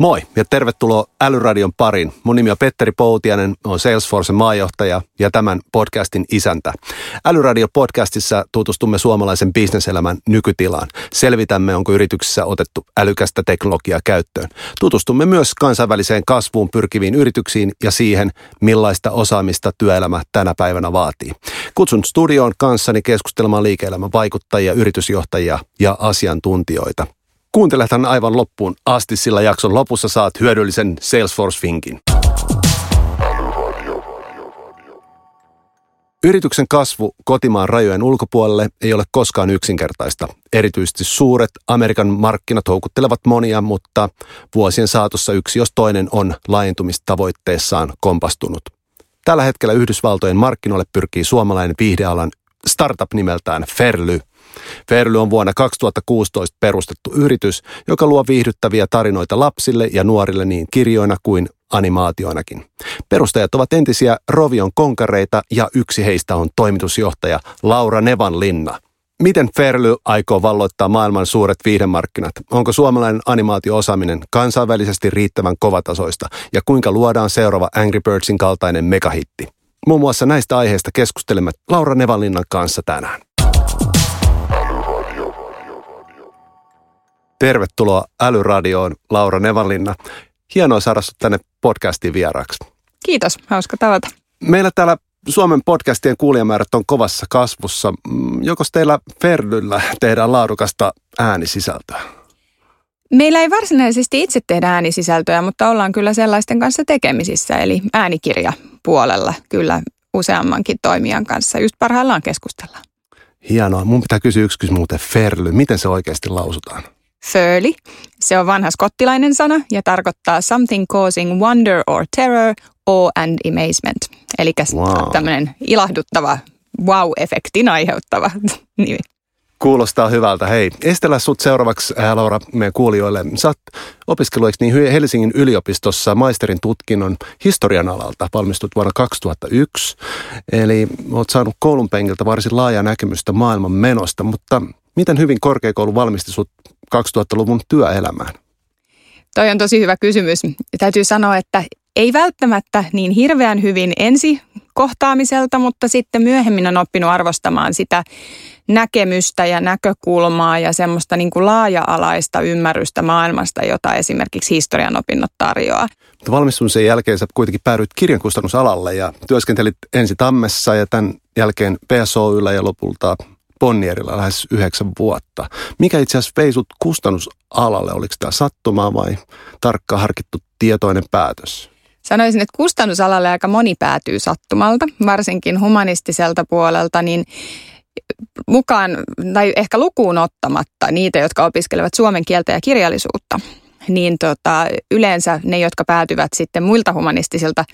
Moi ja tervetuloa Älyradion pariin. Mun nimi on Petteri Poutianen, on Salesforcen maajohtaja ja tämän podcastin isäntä. Älyradio podcastissa tutustumme suomalaisen bisneselämän nykytilaan. Selvitämme, onko yrityksissä otettu älykästä teknologiaa käyttöön. Tutustumme myös kansainväliseen kasvuun pyrkiviin yrityksiin ja siihen, millaista osaamista työelämä tänä päivänä vaatii. Kutsun studioon kanssani keskustelemaan liike-elämän vaikuttajia, yritysjohtajia ja asiantuntijoita. Kuuntelethan aivan loppuun asti, sillä jakson lopussa saat hyödyllisen Salesforce-vinkin. Yrityksen kasvu kotimaan rajojen ulkopuolelle ei ole koskaan yksinkertaista. Erityisesti suuret Amerikan markkinat houkuttelevat monia, mutta vuosien saatossa yksi jos toinen on laajentumistavoitteessaan kompastunut. Tällä hetkellä Yhdysvaltojen markkinoille pyrkii suomalainen viihdealan startup nimeltään Ferly – Ferly on vuonna 2016 perustettu yritys, joka luo viihdyttäviä tarinoita lapsille ja nuorille niin kirjoina kuin animaatioinakin. Perustajat ovat entisiä Rovion konkareita ja yksi heistä on toimitusjohtaja Laura Nevanlinna. Miten Ferly aikoo valloittaa maailman suuret viihdemarkkinat? Onko suomalainen animaatioosaaminen kansainvälisesti riittävän kovatasoista? Ja kuinka luodaan seuraava Angry Birdsin kaltainen megahitti? Muun muassa näistä aiheista keskustelemme Laura Nevanlinnan kanssa tänään. Tervetuloa Älyradioon, Laura Nevanlinna. Hienoa saada sinut tänne podcastiin vieraaksi. Kiitos, hauska tavata. Meillä täällä Suomen podcastien kuulijamäärät on kovassa kasvussa. Mm, joko teillä Ferdyllä tehdään laadukasta äänisisältöä? Meillä ei varsinaisesti itse tehdä äänisisältöä, mutta ollaan kyllä sellaisten kanssa tekemisissä, eli äänikirjapuolella kyllä useammankin toimijan kanssa just parhaillaan keskustellaan. Hienoa. Mun pitää kysyä yksi muuten Ferly. Miten se oikeasti lausutaan? Furly. Se on vanha skottilainen sana ja tarkoittaa something causing wonder or terror, awe and amazement. Eli wow. tämmöinen ilahduttava wow-efektin aiheuttava nimi. Kuulostaa hyvältä. Hei, estellä sut seuraavaksi, ää, Laura, meidän kuulijoille. Sä oot opiskellut niin Helsingin yliopistossa maisterin tutkinnon historian alalta. Valmistut vuonna 2001. Eli oot saanut koulun penkiltä varsin laajaa näkemystä maailman menosta, mutta miten hyvin korkeakoulu valmisti sut 2000-luvun työelämään? Toi on tosi hyvä kysymys. Täytyy sanoa, että ei välttämättä niin hirveän hyvin ensi kohtaamiselta, mutta sitten myöhemmin on oppinut arvostamaan sitä näkemystä ja näkökulmaa ja semmoista niin kuin laaja-alaista ymmärrystä maailmasta, jota esimerkiksi historian opinnot tarjoaa. Valmistumisen jälkeen sä kuitenkin päädyit kirjankustannusalalle ja työskentelit ensi Tammessa ja tämän jälkeen PSOYllä ja lopulta Bonnierilla lähes yhdeksän vuotta. Mikä itse asiassa vei sut kustannusalalle? Oliko tämä sattumaa vai tarkka harkittu tietoinen päätös? Sanoisin, että kustannusalalle aika moni päätyy sattumalta, varsinkin humanistiselta puolelta, niin mukaan, tai ehkä lukuun ottamatta niitä, jotka opiskelevat suomen kieltä ja kirjallisuutta, niin tota, yleensä ne, jotka päätyvät sitten muilta humanistisilta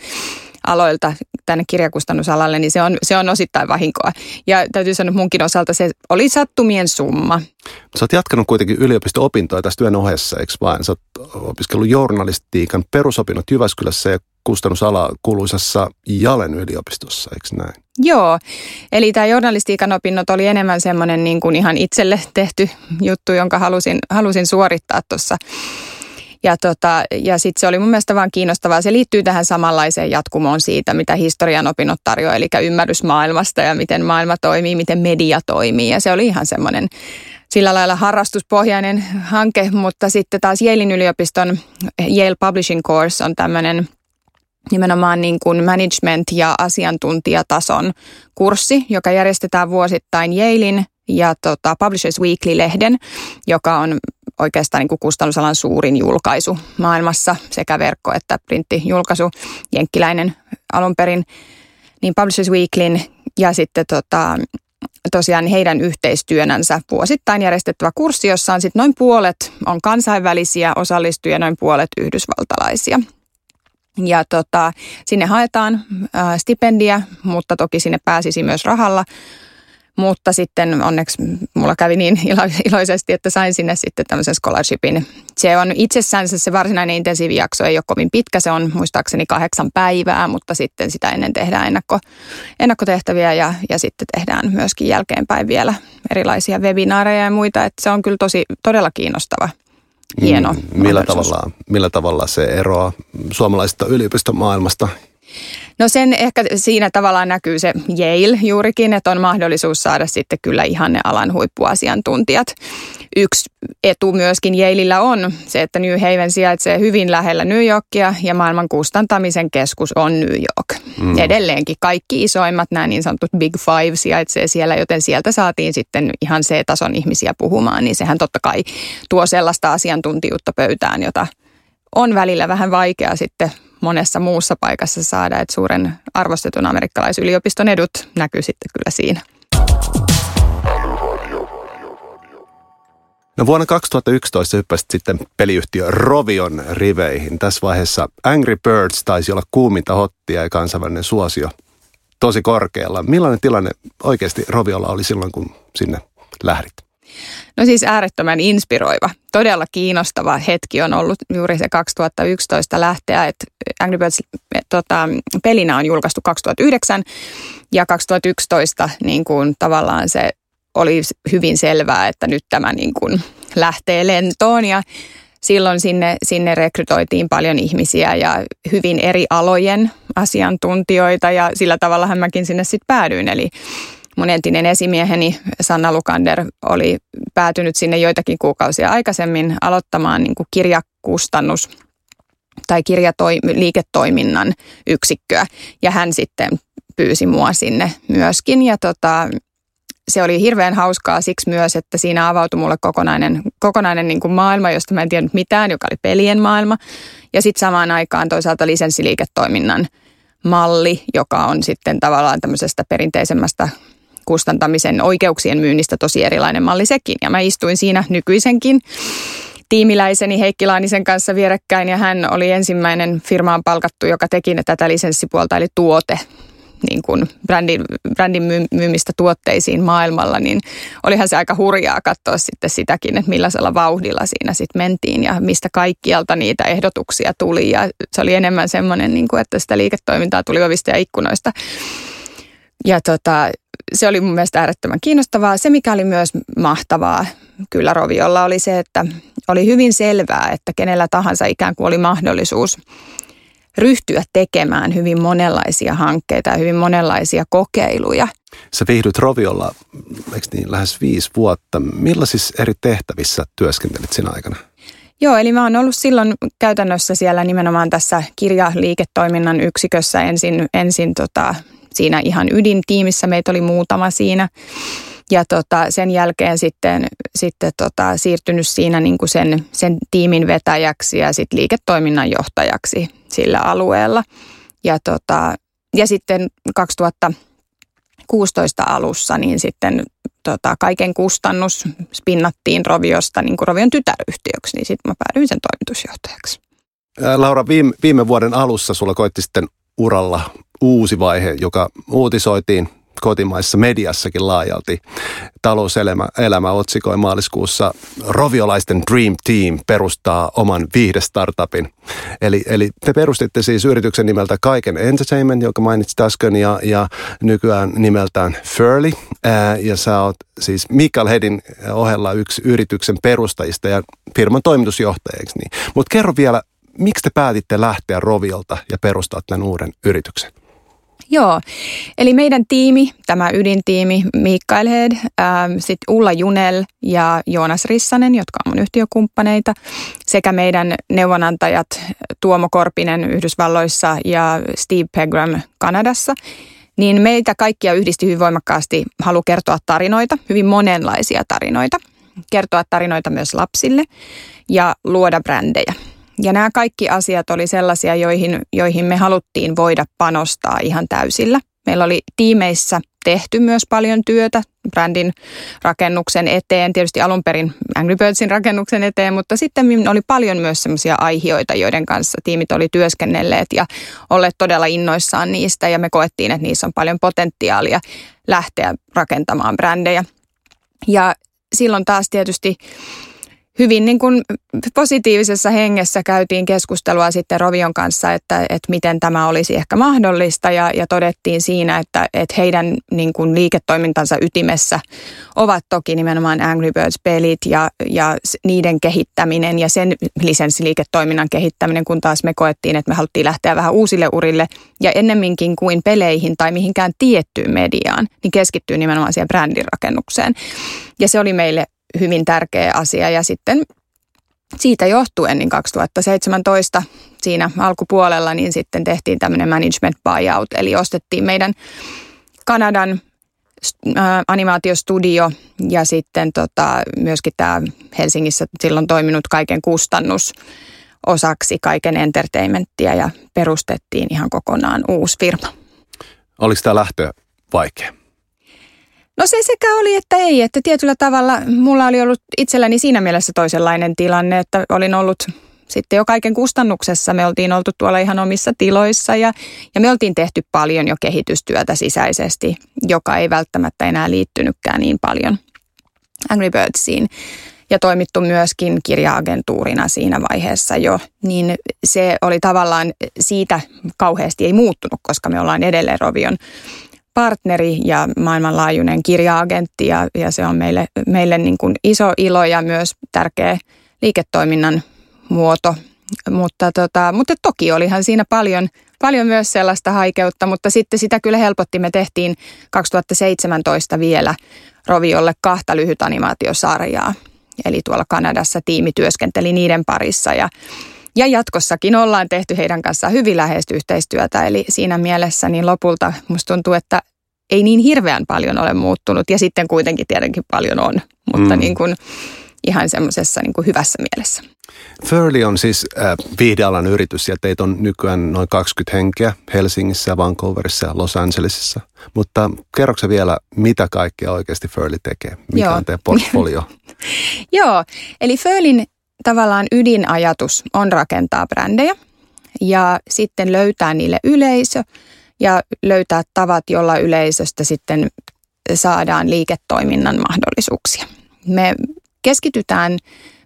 aloilta tänne kirjakustannusalalle, niin se on, se on osittain vahinkoa. Ja täytyy sanoa, että munkin osalta se oli sattumien summa. Sä oot jatkanut kuitenkin yliopisto-opintoja tässä työn ohessa, eikö vain? Sä oot opiskellut journalistiikan perusopinnot Jyväskylässä ja kustannusala kuuluisassa Jalen yliopistossa, eikö näin? Joo, eli tämä journalistiikan opinnot oli enemmän semmoinen niin kuin ihan itselle tehty juttu, jonka halusin, halusin suorittaa tuossa ja, tota, ja sitten se oli mun mielestä vaan kiinnostavaa. Se liittyy tähän samanlaiseen jatkumoon siitä, mitä historian opinnot tarjoaa, eli ymmärrys maailmasta ja miten maailma toimii, miten media toimii. Ja se oli ihan semmoinen sillä lailla harrastuspohjainen hanke, mutta sitten taas Yalein yliopiston Yale Publishing Course on tämmöinen nimenomaan niin kuin management- ja asiantuntijatason kurssi, joka järjestetään vuosittain Yalein ja tota Publishers Weekly-lehden, joka on oikeastaan niin kuin kustannusalan suurin julkaisu maailmassa, sekä verkko- että printtijulkaisu, jenkkiläinen alun perin, niin Publishers Weeklyn ja sitten tota, tosiaan heidän yhteistyönänsä vuosittain järjestettävä kurssi, jossa on sitten noin puolet on kansainvälisiä osallistujia, noin puolet yhdysvaltalaisia. Ja tota, sinne haetaan ää, stipendiä, mutta toki sinne pääsisi myös rahalla mutta sitten onneksi mulla kävi niin ilo- iloisesti, että sain sinne sitten tämmöisen scholarshipin. Se on itsessänsä se varsinainen intensiivijakso, ei ole kovin pitkä, se on muistaakseni kahdeksan päivää, mutta sitten sitä ennen tehdään ennakko, ennakkotehtäviä ja, ja sitten tehdään myöskin jälkeenpäin vielä erilaisia webinaareja ja muita. Että se on kyllä tosi todella kiinnostava hieno mm, millä, tavalla, millä tavalla se eroaa suomalaisesta yliopistomaailmasta? No sen ehkä siinä tavallaan näkyy se Yale juurikin, että on mahdollisuus saada sitten kyllä ihan ne alan huippuasiantuntijat. Yksi etu myöskin Yaleillä on se, että New Haven sijaitsee hyvin lähellä New Yorkia ja maailman kustantamisen keskus on New York. Mm. Edelleenkin kaikki isoimmat, nämä niin sanotut Big Five sijaitsee siellä, joten sieltä saatiin sitten ihan C-tason ihmisiä puhumaan, niin sehän totta kai tuo sellaista asiantuntijuutta pöytään, jota on välillä vähän vaikea sitten monessa muussa paikassa saada, että suuren arvostetun amerikkalaisyliopiston edut näkyy sitten kyllä siinä. No vuonna 2011 hyppäsit sitten peliyhtiö Rovion riveihin. Tässä vaiheessa Angry Birds taisi olla kuuminta hottia ja kansainvälinen suosio tosi korkealla. Millainen tilanne oikeasti Roviolla oli silloin, kun sinne lähdit? No siis äärettömän inspiroiva. Todella kiinnostava hetki on ollut juuri se 2011 lähteä, että Angry Birds tota, pelinä on julkaistu 2009 ja 2011 niin kuin tavallaan se oli hyvin selvää, että nyt tämä niin kuin lähtee lentoon ja silloin sinne, sinne rekrytoitiin paljon ihmisiä ja hyvin eri alojen asiantuntijoita ja sillä tavalla mäkin sinne sitten päädyin. Eli mun entinen esimieheni Sanna Lukander oli päätynyt sinne joitakin kuukausia aikaisemmin aloittamaan niin kuin kirjakustannus tai kirjaliiketoiminnan yksikköä. Ja hän sitten pyysi mua sinne myöskin. Ja tota, se oli hirveän hauskaa siksi myös, että siinä avautui mulle kokonainen, kokonainen niin kuin maailma, josta mä en tiennyt mitään, joka oli pelien maailma. Ja sitten samaan aikaan toisaalta lisenssiliiketoiminnan malli, joka on sitten tavallaan tämmöisestä perinteisemmästä kustantamisen oikeuksien myynnistä tosi erilainen malli sekin. Ja mä istuin siinä nykyisenkin tiimiläiseni Heikki Laanisen kanssa vierekkäin ja hän oli ensimmäinen firmaan palkattu, joka teki tätä lisenssipuolta eli tuote niin kuin brändin, brändin myymistä tuotteisiin maailmalla, niin olihan se aika hurjaa katsoa sitten sitäkin, että millaisella vauhdilla siinä sitten mentiin ja mistä kaikkialta niitä ehdotuksia tuli. Ja se oli enemmän semmoinen, niin kuin, että sitä liiketoimintaa tuli ovista ja ikkunoista. Ja tota, se oli mun mielestä äärettömän kiinnostavaa. Se, mikä oli myös mahtavaa kyllä Roviolla, oli se, että oli hyvin selvää, että kenellä tahansa ikään kuin oli mahdollisuus ryhtyä tekemään hyvin monenlaisia hankkeita ja hyvin monenlaisia kokeiluja. Sä viihdyt Roviolla, eikö niin, lähes viisi vuotta. Millaisissa eri tehtävissä työskentelit sinä aikana? Joo, eli mä oon ollut silloin käytännössä siellä nimenomaan tässä kirjaliiketoiminnan yksikössä ensin, ensin tota, siinä ihan ydintiimissä, meitä oli muutama siinä. Ja tota, sen jälkeen sitten, sitten tota, siirtynyt siinä niin kuin sen, sen tiimin vetäjäksi ja sitten liiketoiminnan johtajaksi sillä alueella. Ja, tota, ja sitten 2016 alussa niin sitten tota, kaiken kustannus spinnattiin Roviosta niin kuin Rovion tytäryhtiöksi, niin sitten mä päädyin sen toimitusjohtajaksi. Laura, viime, viime vuoden alussa sulla koitti sitten uralla uusi vaihe, joka uutisoitiin kotimaisessa mediassakin laajalti. Talouselämä elämä otsikoi maaliskuussa Roviolaisten Dream Team perustaa oman viihdestartupin. Eli, eli te perustitte siis yrityksen nimeltä Kaiken Entertainment, joka mainitsit äsken, ja, ja nykyään nimeltään Furley. Ää, ja sä oot siis Mikael Hedin ohella yksi yrityksen perustajista ja firman toimitusjohtajaksi. Niin. Mutta kerro vielä, miksi te päätitte lähteä Roviolta ja perustaa tämän uuden yrityksen? Joo, eli meidän tiimi, tämä ydintiimi, Mikael Hed, ähm, sitten Ulla Junel ja Joonas Rissanen, jotka on mun yhtiökumppaneita, sekä meidän neuvonantajat Tuomo Korpinen Yhdysvalloissa ja Steve Pegram Kanadassa, niin meitä kaikkia yhdisti hyvin voimakkaasti halu kertoa tarinoita, hyvin monenlaisia tarinoita, kertoa tarinoita myös lapsille ja luoda brändejä. Ja nämä kaikki asiat oli sellaisia, joihin, joihin me haluttiin voida panostaa ihan täysillä. Meillä oli tiimeissä tehty myös paljon työtä brändin rakennuksen eteen, tietysti alun perin Angry Birdsin rakennuksen eteen, mutta sitten oli paljon myös sellaisia aihioita, joiden kanssa tiimit oli työskennelleet ja olleet todella innoissaan niistä ja me koettiin, että niissä on paljon potentiaalia lähteä rakentamaan brändejä. Ja silloin taas tietysti hyvin niin kuin positiivisessa hengessä käytiin keskustelua sitten Rovion kanssa, että, että miten tämä olisi ehkä mahdollista ja, ja todettiin siinä, että, että heidän niin kuin liiketoimintansa ytimessä ovat toki nimenomaan Angry Birds-pelit ja, ja niiden kehittäminen ja sen lisenssiliiketoiminnan kehittäminen, kun taas me koettiin, että me haluttiin lähteä vähän uusille urille ja ennemminkin kuin peleihin tai mihinkään tiettyyn mediaan, niin keskittyy nimenomaan siihen brändin rakennukseen. Ja se oli meille hyvin tärkeä asia ja sitten siitä johtuen niin 2017 siinä alkupuolella niin sitten tehtiin tämmöinen management buyout, eli ostettiin meidän Kanadan animaatiostudio ja sitten tota, myöskin tämä Helsingissä silloin toiminut kaiken kustannus osaksi kaiken entertainmenttia ja perustettiin ihan kokonaan uusi firma. Oliko tämä lähtö vaikea? No se sekä oli että ei, että tietyllä tavalla mulla oli ollut itselläni siinä mielessä toisenlainen tilanne, että olin ollut sitten jo kaiken kustannuksessa. Me oltiin oltu tuolla ihan omissa tiloissa ja, ja me oltiin tehty paljon jo kehitystyötä sisäisesti, joka ei välttämättä enää liittynytkään niin paljon Angry Birdsiin ja toimittu myöskin kirjaagentuurina siinä vaiheessa jo, niin se oli tavallaan siitä kauheasti ei muuttunut, koska me ollaan edelleen Rovion partneri ja maailmanlaajuinen kirjaagentti ja, ja se on meille, meille niin kuin iso ilo ja myös tärkeä liiketoiminnan muoto. Mutta, tota, mutta toki olihan siinä paljon, paljon myös sellaista haikeutta, mutta sitten sitä kyllä helpotti. Me tehtiin 2017 vielä Roviolle kahta lyhyt animaatiosarjaa. Eli tuolla Kanadassa tiimi työskenteli niiden parissa ja ja jatkossakin ollaan tehty heidän kanssaan hyvin läheistä yhteistyötä. Eli siinä mielessä niin lopulta musta tuntuu, että ei niin hirveän paljon ole muuttunut. Ja sitten kuitenkin tietenkin paljon on, mutta mm. niin kuin ihan semmoisessa niin kuin hyvässä mielessä. Furley on siis äh, viihdealan yritys ja teitä on nykyään noin 20 henkeä Helsingissä, Vancouverissa ja Los Angelesissa. Mutta kerroksä vielä, mitä kaikkea oikeasti Furley tekee? Mikä Joo. on teidän portfolio? Joo, eli Furleyn tavallaan ydinajatus on rakentaa brändejä ja sitten löytää niille yleisö ja löytää tavat, jolla yleisöstä sitten saadaan liiketoiminnan mahdollisuuksia. Me keskitytään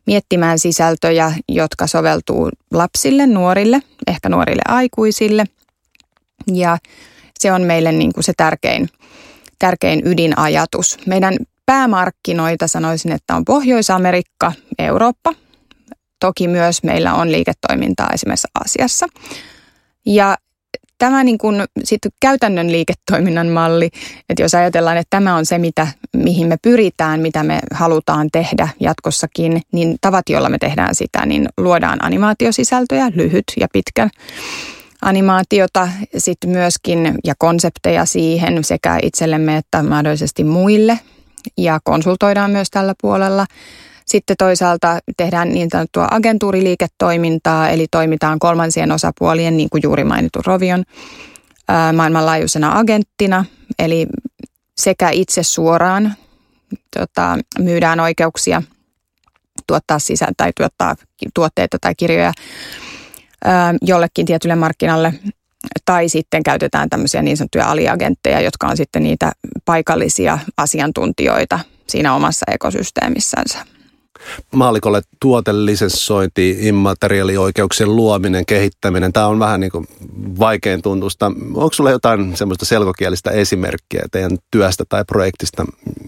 miettimään sisältöjä, jotka soveltuu lapsille, nuorille, ehkä nuorille aikuisille. Ja se on meille niin kuin se tärkein, tärkein ydinajatus. Meidän päämarkkinoita sanoisin, että on Pohjois-Amerikka, Eurooppa Toki myös meillä on liiketoimintaa esimerkiksi Aasiassa. Ja tämä niin kuin sit käytännön liiketoiminnan malli, että jos ajatellaan, että tämä on se, mitä, mihin me pyritään, mitä me halutaan tehdä jatkossakin, niin tavat, joilla me tehdään sitä, niin luodaan animaatiosisältöjä, lyhyt ja pitkä animaatiota, sitten myöskin ja konsepteja siihen sekä itsellemme että mahdollisesti muille ja konsultoidaan myös tällä puolella. Sitten toisaalta tehdään niin sanottua agentuuriliiketoimintaa, eli toimitaan kolmansien osapuolien, niin kuin juuri mainitun Rovion, maailmanlaajuisena agenttina, eli sekä itse suoraan tota, myydään oikeuksia tuottaa sisään tai tuottaa tuotteita tai kirjoja jollekin tietylle markkinalle. Tai sitten käytetään tämmöisiä niin sanottuja aliagentteja, jotka on sitten niitä paikallisia asiantuntijoita siinä omassa ekosysteemissänsä. Maalikolle tuotelisessointi, immateriaalioikeuksien luominen, kehittäminen, tämä on vähän niin kuin vaikein tuntusta. Onko sulla jotain semmoista selkokielistä esimerkkiä teidän työstä tai projektista,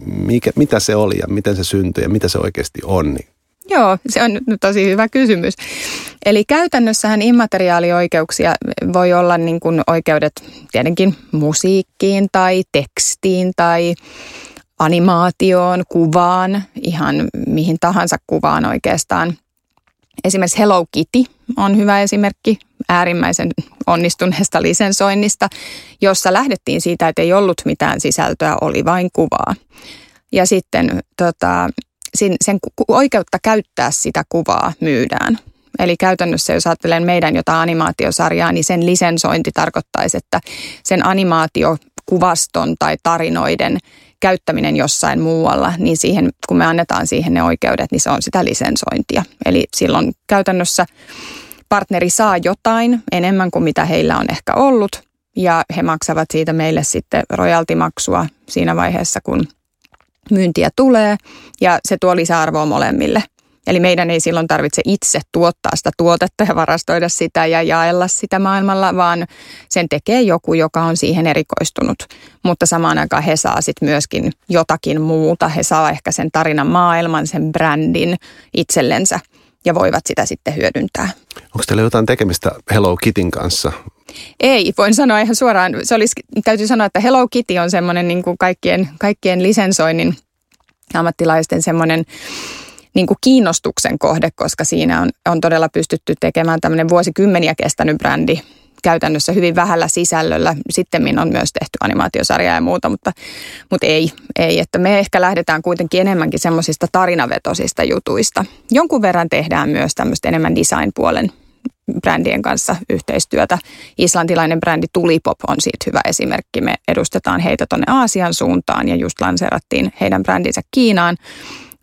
mikä, mitä se oli ja miten se syntyi ja mitä se oikeasti on? Niin Joo, se on tosi hyvä kysymys. Eli käytännössähän immateriaalioikeuksia voi olla niin kuin oikeudet tietenkin musiikkiin tai tekstiin tai animaatioon, kuvaan, ihan mihin tahansa kuvaan oikeastaan. Esimerkiksi Hello Kitty on hyvä esimerkki äärimmäisen onnistuneesta lisensoinnista, jossa lähdettiin siitä, että ei ollut mitään sisältöä, oli vain kuvaa. Ja sitten tota, sen, sen oikeutta käyttää sitä kuvaa myydään. Eli käytännössä, jos ajattelen meidän jotain animaatiosarjaa, niin sen lisensointi tarkoittaisi, että sen animaatiokuvaston tai tarinoiden käyttäminen jossain muualla, niin siihen, kun me annetaan siihen ne oikeudet, niin se on sitä lisensointia. Eli silloin käytännössä partneri saa jotain enemmän kuin mitä heillä on ehkä ollut, ja he maksavat siitä meille sitten rojaltimaksua siinä vaiheessa, kun myyntiä tulee, ja se tuo lisäarvoa molemmille Eli meidän ei silloin tarvitse itse tuottaa sitä tuotetta ja varastoida sitä ja jaella sitä maailmalla, vaan sen tekee joku, joka on siihen erikoistunut. Mutta samaan aikaan he saa sitten myöskin jotakin muuta. He saa ehkä sen tarinan maailman, sen brändin itsellensä ja voivat sitä sitten hyödyntää. Onko teillä jotain tekemistä Hello Kitin kanssa? Ei, voin sanoa ihan suoraan. Se olisi, täytyy sanoa, että Hello Kitty on semmoinen niin kuin kaikkien, kaikkien lisensoinnin ammattilaisten semmoinen niin kuin kiinnostuksen kohde, koska siinä on, on todella pystytty tekemään tämmöinen vuosikymmeniä kestänyt brändi käytännössä hyvin vähällä sisällöllä. Sitten on myös tehty animaatiosarjaa ja muuta, mutta, mutta ei, ei. Että me ehkä lähdetään kuitenkin enemmänkin semmoisista tarinavetosista jutuista. Jonkun verran tehdään myös tämmöistä enemmän design-puolen brändien kanssa yhteistyötä. Islantilainen brändi Tulipop on siitä hyvä esimerkki. Me edustetaan heitä tuonne Aasian suuntaan ja just lanseerattiin heidän brändinsä Kiinaan.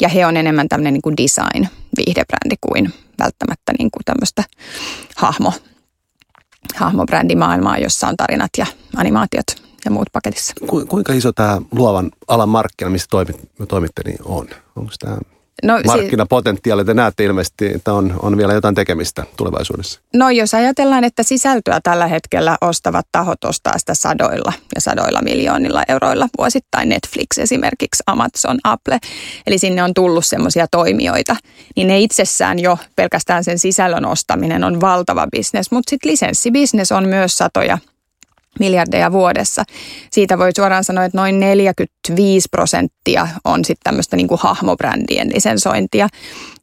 Ja he on enemmän tämmöinen niin kuin design viihdebrändi kuin välttämättä niin kuin tämmöistä hahmo, hahmobrändimaailmaa, jossa on tarinat ja animaatiot ja muut paketissa. Ku, kuinka iso tämä luovan alan markkina, missä toimit, toimitte, niin on? Onko tämä no, markkinapotentiaali. Te näette ilmeisesti, että on, on vielä jotain tekemistä tulevaisuudessa. No jos ajatellaan, että sisältöä tällä hetkellä ostavat tahot ostaa sitä sadoilla ja sadoilla miljoonilla euroilla vuosittain, Netflix esimerkiksi, Amazon, Apple, eli sinne on tullut semmoisia toimijoita, niin ne itsessään jo pelkästään sen sisällön ostaminen on valtava bisnes, mutta sitten lisenssibisnes on myös satoja miljardeja vuodessa. Siitä voi suoraan sanoa, että noin 45 prosenttia on sitten tämmöistä niin kuin hahmobrändien lisensointia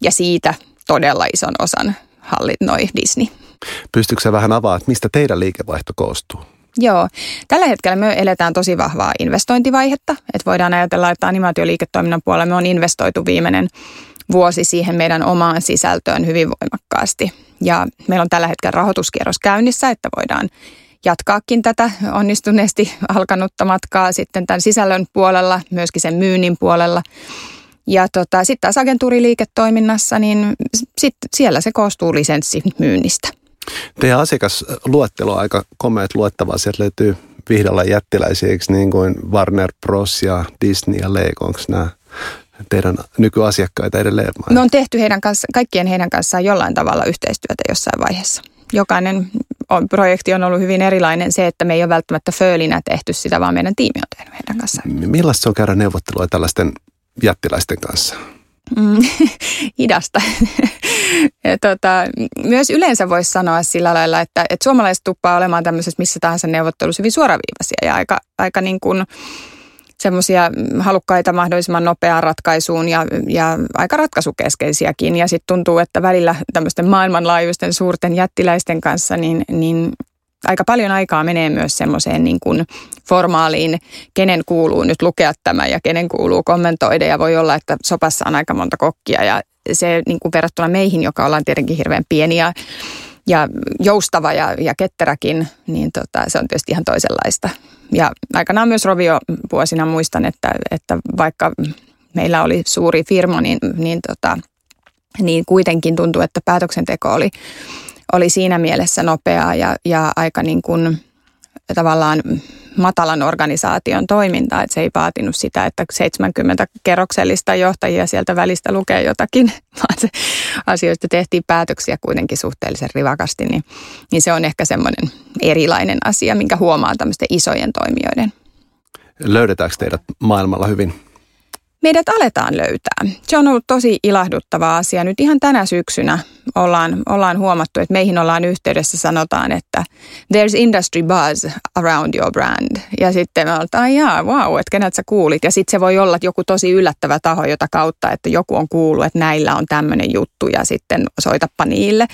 ja siitä todella ison osan hallinnoi Disney. Pystytkö vähän avaamaan, että mistä teidän liikevaihto koostuu? Joo. Tällä hetkellä me eletään tosi vahvaa investointivaihetta. Että voidaan ajatella, että animaatioliiketoiminnan puolella me on investoitu viimeinen vuosi siihen meidän omaan sisältöön hyvin voimakkaasti. Ja meillä on tällä hetkellä rahoituskierros käynnissä, että voidaan jatkaakin tätä onnistuneesti alkanutta matkaa sitten tämän sisällön puolella, myöskin sen myynnin puolella. Ja tota, sitten taas agentuuriliiketoiminnassa, niin sit siellä se koostuu lisenssimyynnistä. Teidän asiakasluettelo on aika komeat luettavaa. Sieltä löytyy vihdalla jättiläisiä, eikö niin kuin Warner Bros. ja Disney ja Lego, onko nämä teidän nykyasiakkaita edelleen? Me on tehty heidän kanssa, kaikkien heidän kanssaan jollain tavalla yhteistyötä jossain vaiheessa. Jokainen on, projekti on ollut hyvin erilainen se, että me ei ole välttämättä föölinä tehty sitä, vaan meidän tiimi on tehnyt heidän kanssaan. Millaista se on käydä neuvottelua tällaisten jättiläisten kanssa? Mm, hidasta. tota, myös yleensä voisi sanoa sillä lailla, että, että suomalaiset tuppaa olemaan tämmöisessä missä tahansa neuvottelussa hyvin suoraviivaisia ja aika, aika niin kuin – semmoisia halukkaita mahdollisimman nopeaan ratkaisuun ja, ja aika ratkaisukeskeisiäkin. Ja sitten tuntuu, että välillä tämmöisten maailmanlaajuisten suurten jättiläisten kanssa niin, niin aika paljon aikaa menee myös semmoiseen niin kuin formaaliin, kenen kuuluu nyt lukea tämä ja kenen kuuluu kommentoida. Ja voi olla, että sopassa on aika monta kokkia ja se niin kuin verrattuna meihin, joka ollaan tietenkin hirveän pieniä ja joustava ja, ja ketteräkin, niin tota, se on tietysti ihan toisenlaista. Ja aikanaan myös Rovio vuosina muistan, että, että vaikka meillä oli suuri firma, niin, niin, tota, niin kuitenkin tuntui, että päätöksenteko oli, oli siinä mielessä nopeaa ja, ja aika niin kuin tavallaan matalan organisaation toimintaa, että se ei vaatinut sitä, että 70 kerroksellista johtajia sieltä välistä lukee jotakin, vaan se asioista tehtiin päätöksiä kuitenkin suhteellisen rivakasti, niin, niin se on ehkä semmoinen erilainen asia, minkä huomaa tämmöisten isojen toimijoiden. Löydetäänkö teidät maailmalla hyvin? Meidät aletaan löytää. Se on ollut tosi ilahduttava asia. Nyt ihan tänä syksynä ollaan, ollaan huomattu, että meihin ollaan yhteydessä, sanotaan, että there's industry buzz around your brand. Ja sitten me oltaan, jaa, wow, että kenet sä kuulit. Ja sitten se voi olla joku tosi yllättävä taho, jota kautta, että joku on kuullut, että näillä on tämmöinen juttu ja sitten soitappa niille.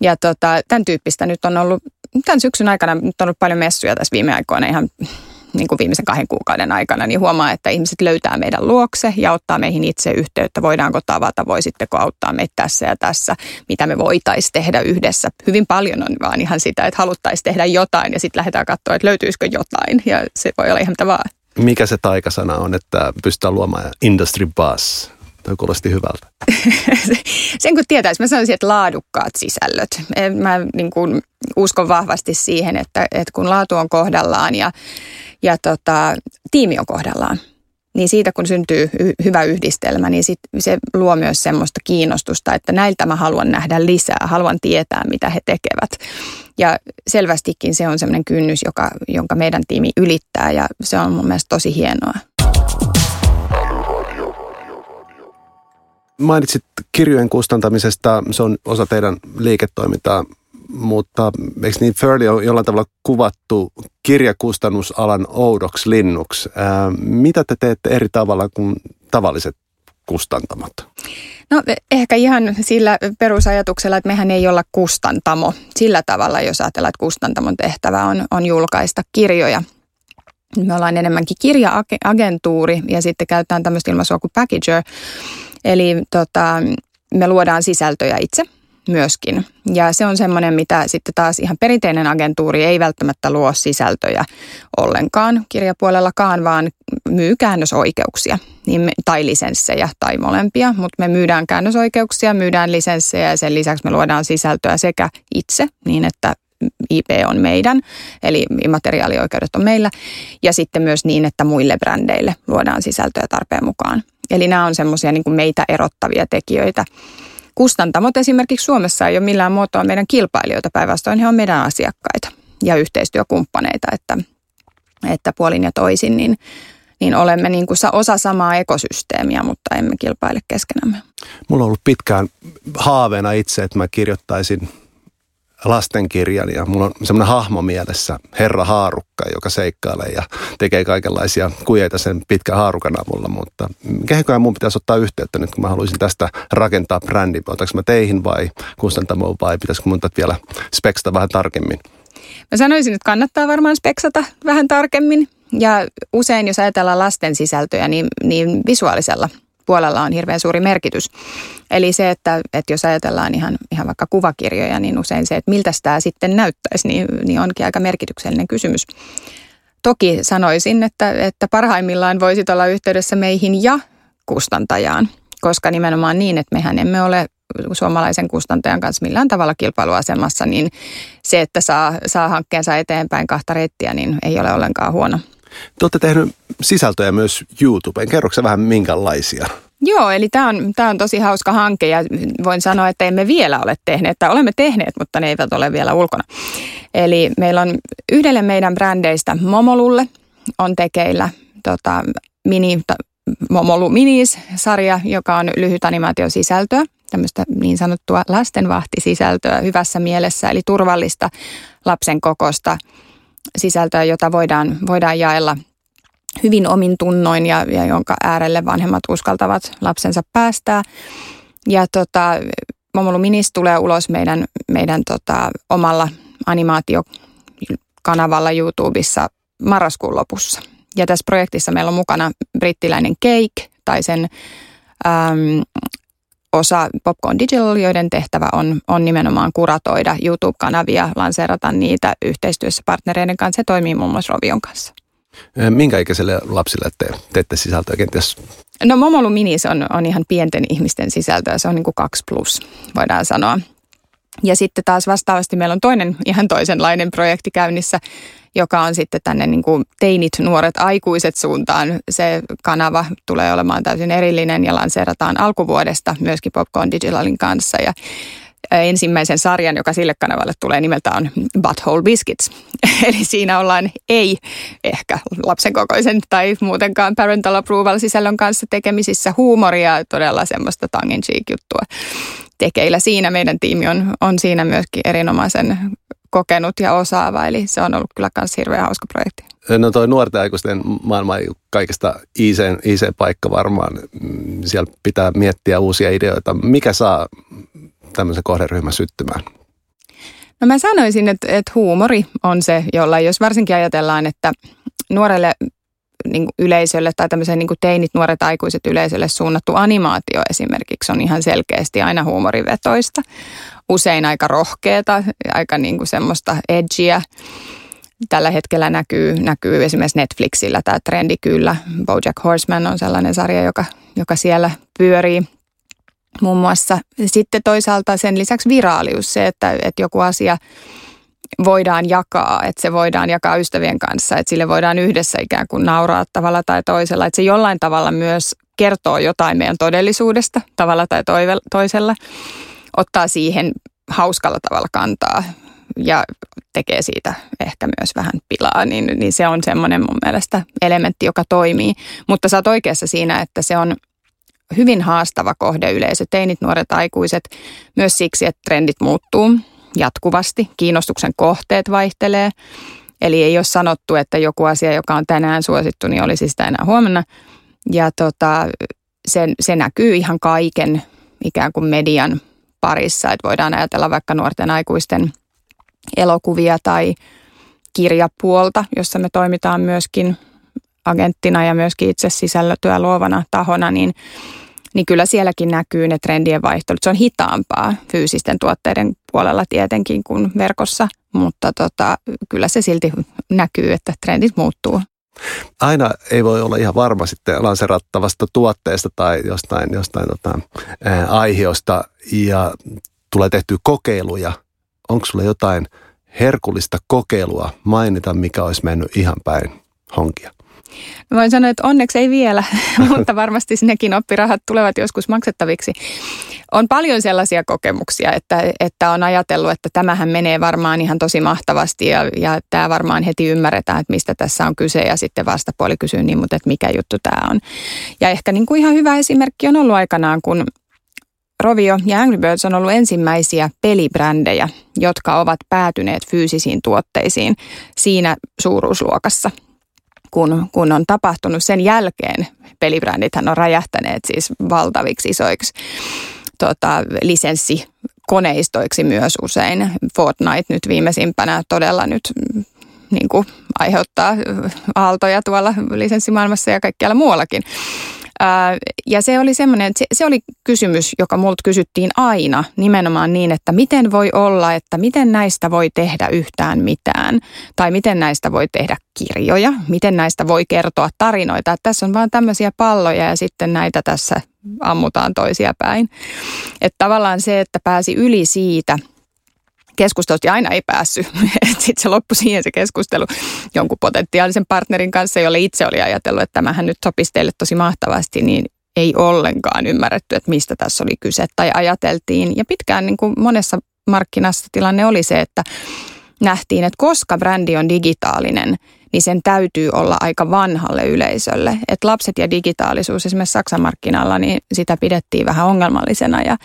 Ja tota, tämän tyyppistä nyt on ollut, tämän syksyn aikana nyt on ollut paljon messuja tässä viime aikoina ihan niin kuin viimeisen kahden kuukauden aikana, niin huomaa, että ihmiset löytää meidän luokse ja ottaa meihin itse yhteyttä. Voidaanko tavata, voisitteko auttaa meitä tässä ja tässä, mitä me voitaisiin tehdä yhdessä. Hyvin paljon on vaan ihan sitä, että haluttaisiin tehdä jotain ja sitten lähdetään katsoa, että löytyisikö jotain ja se voi olla ihan mitä vaan. Mikä se taikasana on, että pystytään luomaan industry buzz? Toi kuulosti hyvältä. Sen kun tietäisi, mä sanoisin, että laadukkaat sisällöt. Mä niin kuin uskon vahvasti siihen, että, että kun laatu on kohdallaan ja, ja tota, tiimi on kohdallaan, niin siitä kun syntyy hyvä yhdistelmä, niin sit se luo myös semmoista kiinnostusta, että näiltä mä haluan nähdä lisää, haluan tietää, mitä he tekevät. Ja selvästikin se on semmoinen kynnys, joka, jonka meidän tiimi ylittää ja se on mun mielestä tosi hienoa. Mainitsit kirjojen kustantamisesta, se on osa teidän liiketoimintaa mutta eikö niin Furley on jollain tavalla kuvattu kirjakustannusalan oudoksi linnuksi? Ää, mitä te teette eri tavalla kuin tavalliset kustantamot? No ehkä ihan sillä perusajatuksella, että mehän ei olla kustantamo. Sillä tavalla, jos ajatellaan, että kustantamon tehtävä on, on julkaista kirjoja. Me ollaan enemmänkin kirjaagentuuri ja sitten käytetään tämmöistä ilmaisua kuin packager. Eli tota, me luodaan sisältöjä itse – myöskin. Ja se on semmoinen, mitä sitten taas ihan perinteinen agentuuri ei välttämättä luo sisältöjä ollenkaan kirjapuolellakaan, vaan myy käännösoikeuksia niin me, tai lisenssejä tai molempia. Mutta me myydään käännösoikeuksia, myydään lisenssejä ja sen lisäksi me luodaan sisältöä sekä itse niin, että IP on meidän, eli immateriaalioikeudet on meillä, ja sitten myös niin, että muille brändeille luodaan sisältöä tarpeen mukaan. Eli nämä on semmoisia niin meitä erottavia tekijöitä Kustantamot esimerkiksi Suomessa ei ole millään muotoa meidän kilpailijoita, päinvastoin he on meidän asiakkaita ja yhteistyökumppaneita, että, että puolin ja toisin niin, niin olemme niin kuin osa samaa ekosysteemiä, mutta emme kilpaile keskenämme. Mulla on ollut pitkään haaveena itse, että mä kirjoittaisin lastenkirjan ja mulla on semmoinen hahmo mielessä, Herra Haarukka, joka seikkailee ja tekee kaikenlaisia kujeita sen pitkän haarukan avulla, mutta kehenköhän mun pitäisi ottaa yhteyttä nyt, kun mä haluaisin tästä rakentaa brändin. Otaks mä teihin vai kustantamoon vai pitäisikö mun vielä speksata vähän tarkemmin? Mä sanoisin, että kannattaa varmaan speksata vähän tarkemmin ja usein jos ajatellaan lasten sisältöjä, niin, niin visuaalisella puolella on hirveän suuri merkitys. Eli se, että, että jos ajatellaan ihan, ihan vaikka kuvakirjoja, niin usein se, että miltä tämä sitten näyttäisi, niin, niin onkin aika merkityksellinen kysymys. Toki sanoisin, että, että parhaimmillaan voisit olla yhteydessä meihin ja kustantajaan, koska nimenomaan niin, että mehän emme ole suomalaisen kustantajan kanssa millään tavalla kilpailuasemassa, niin se, että saa, saa hankkeensa eteenpäin kahta reittiä, niin ei ole ollenkaan huono. Te olette tehnyt sisältöjä myös YouTubeen. Kerroksä vähän minkälaisia? Joo, eli tämä on, on tosi hauska hanke ja voin sanoa, että emme vielä ole tehneet, tai olemme tehneet, mutta ne eivät ole vielä ulkona. Eli meillä on yhdelle meidän brändeistä Momolulle on tekeillä tota, mini, Momolu Minis-sarja, joka on lyhyt animaatiosisältöä, tämmöistä niin sanottua lastenvahtisisältöä hyvässä mielessä, eli turvallista lapsen kokosta sisältöä, jota voidaan, voidaan jaella hyvin omin tunnoin ja, ja jonka äärelle vanhemmat uskaltavat lapsensa päästää. Ja tota, Momolu Minis tulee ulos meidän, meidän tota, omalla animaatiokanavalla YouTubessa marraskuun lopussa. Ja tässä projektissa meillä on mukana brittiläinen Cake tai sen äm, osa Popcorn Digital, joiden tehtävä on, on nimenomaan kuratoida YouTube-kanavia, lanseerata niitä yhteistyössä partnereiden kanssa ja toimii muun muassa Rovion kanssa. Minkä ikäiselle lapsille te teette sisältöä kenties? No Momolu Minis on, on ihan pienten ihmisten sisältöä, se on niin kuin kaksi plus, voidaan sanoa. Ja sitten taas vastaavasti meillä on toinen ihan toisenlainen projekti käynnissä, joka on sitten tänne niin kuin teinit, nuoret, aikuiset suuntaan. Se kanava tulee olemaan täysin erillinen ja lanseerataan alkuvuodesta myöskin Popcorn Digitalin kanssa. Ja ensimmäisen sarjan, joka sille kanavalle tulee nimeltä on Butthole Biscuits. Eli siinä ollaan ei ehkä lapsen kokoisen tai muutenkaan parental approval sisällön kanssa tekemisissä huumoria, todella semmoista tongue juttua tekeillä. Siinä meidän tiimi on, on siinä myöskin erinomaisen kokenut ja osaava, eli se on ollut kyllä myös hirveän hauska projekti. No toi nuorten aikuisten maailma ei kaikista iiseen, iiseen paikka varmaan. Siellä pitää miettiä uusia ideoita. Mikä saa tämmöisen kohderyhmän syttymään? No mä sanoisin, että, että huumori on se, jolla jos varsinkin ajatellaan, että nuorelle niin yleisölle tai tämmöiseen niin teinit, nuoret aikuiset yleisölle suunnattu animaatio esimerkiksi on ihan selkeästi aina huumorivetoista. Usein aika rohkeata, aika niin kuin semmoista edgiä. Tällä hetkellä näkyy, näkyy esimerkiksi Netflixillä tämä trendi kyllä. Bojack Horseman on sellainen sarja, joka, joka siellä pyörii muun muassa. Sitten toisaalta sen lisäksi viraalius, se, että, että joku asia voidaan jakaa, että se voidaan jakaa ystävien kanssa, että sille voidaan yhdessä ikään kuin nauraa tavalla tai toisella, että se jollain tavalla myös kertoo jotain meidän todellisuudesta tavalla tai toisella, ottaa siihen hauskalla tavalla kantaa ja tekee siitä ehkä myös vähän pilaa, niin, niin se on semmoinen mun mielestä elementti, joka toimii. Mutta sä oot oikeassa siinä, että se on hyvin haastava kohdeyleisö, teinit, nuoret aikuiset, myös siksi, että trendit muuttuu jatkuvasti, kiinnostuksen kohteet vaihtelee. Eli ei ole sanottu, että joku asia, joka on tänään suosittu, niin olisi sitä enää huomenna. Ja tota, se, se näkyy ihan kaiken ikään kuin median parissa, että voidaan ajatella vaikka nuorten aikuisten elokuvia tai kirjapuolta, jossa me toimitaan myöskin agenttina ja myöskin itse sisällötyä luovana tahona, niin, niin kyllä sielläkin näkyy ne trendien vaihtelut. Se on hitaampaa fyysisten tuotteiden puolella tietenkin kuin verkossa, mutta tota, kyllä se silti näkyy, että trendit muuttuu. Aina ei voi olla ihan varma sitten lanserattavasta tuotteesta tai jostain, jostain tota, ää, aihiosta ja tulee tehty kokeiluja. Onko sulla jotain herkullista kokeilua mainita, mikä olisi mennyt ihan päin honkia? Voin sanoa, että onneksi ei vielä, mutta varmasti nekin oppirahat tulevat joskus maksettaviksi. On paljon sellaisia kokemuksia, että, että on ajatellut, että tämähän menee varmaan ihan tosi mahtavasti ja, ja tämä varmaan heti ymmärretään, että mistä tässä on kyse ja sitten vastapuoli kysyy niin, mutta että mikä juttu tämä on. Ja ehkä niin kuin ihan hyvä esimerkki on ollut aikanaan, kun Rovio ja Angry Birds on ollut ensimmäisiä pelibrändejä, jotka ovat päätyneet fyysisiin tuotteisiin siinä suuruusluokassa, kun, kun on tapahtunut sen jälkeen. Pelibrändithän on räjähtäneet siis valtaviksi isoiksi tota, lisenssikoneistoiksi myös usein. Fortnite nyt viimeisimpänä todella nyt niin kuin aiheuttaa aaltoja tuolla lisenssimaailmassa ja kaikkialla muuallakin. Ja se oli semmoinen, se, se oli kysymys, joka multa kysyttiin aina nimenomaan niin, että miten voi olla, että miten näistä voi tehdä yhtään mitään. Tai miten näistä voi tehdä kirjoja, miten näistä voi kertoa tarinoita. Että tässä on vaan tämmöisiä palloja ja sitten näitä tässä ammutaan toisia päin. Että tavallaan se, että pääsi yli siitä – keskustelusta ja aina ei päässyt. Sitten se loppui siihen se keskustelu jonkun potentiaalisen partnerin kanssa, jolle itse oli ajatellut, että tämähän nyt sopisi teille tosi mahtavasti, niin ei ollenkaan ymmärretty, että mistä tässä oli kyse tai ajateltiin. Ja pitkään niin kuin monessa markkinassa tilanne oli se, että nähtiin, että koska brändi on digitaalinen, niin sen täytyy olla aika vanhalle yleisölle. Että lapset ja digitaalisuus esimerkiksi Saksan markkinalla, niin sitä pidettiin vähän ongelmallisena ja,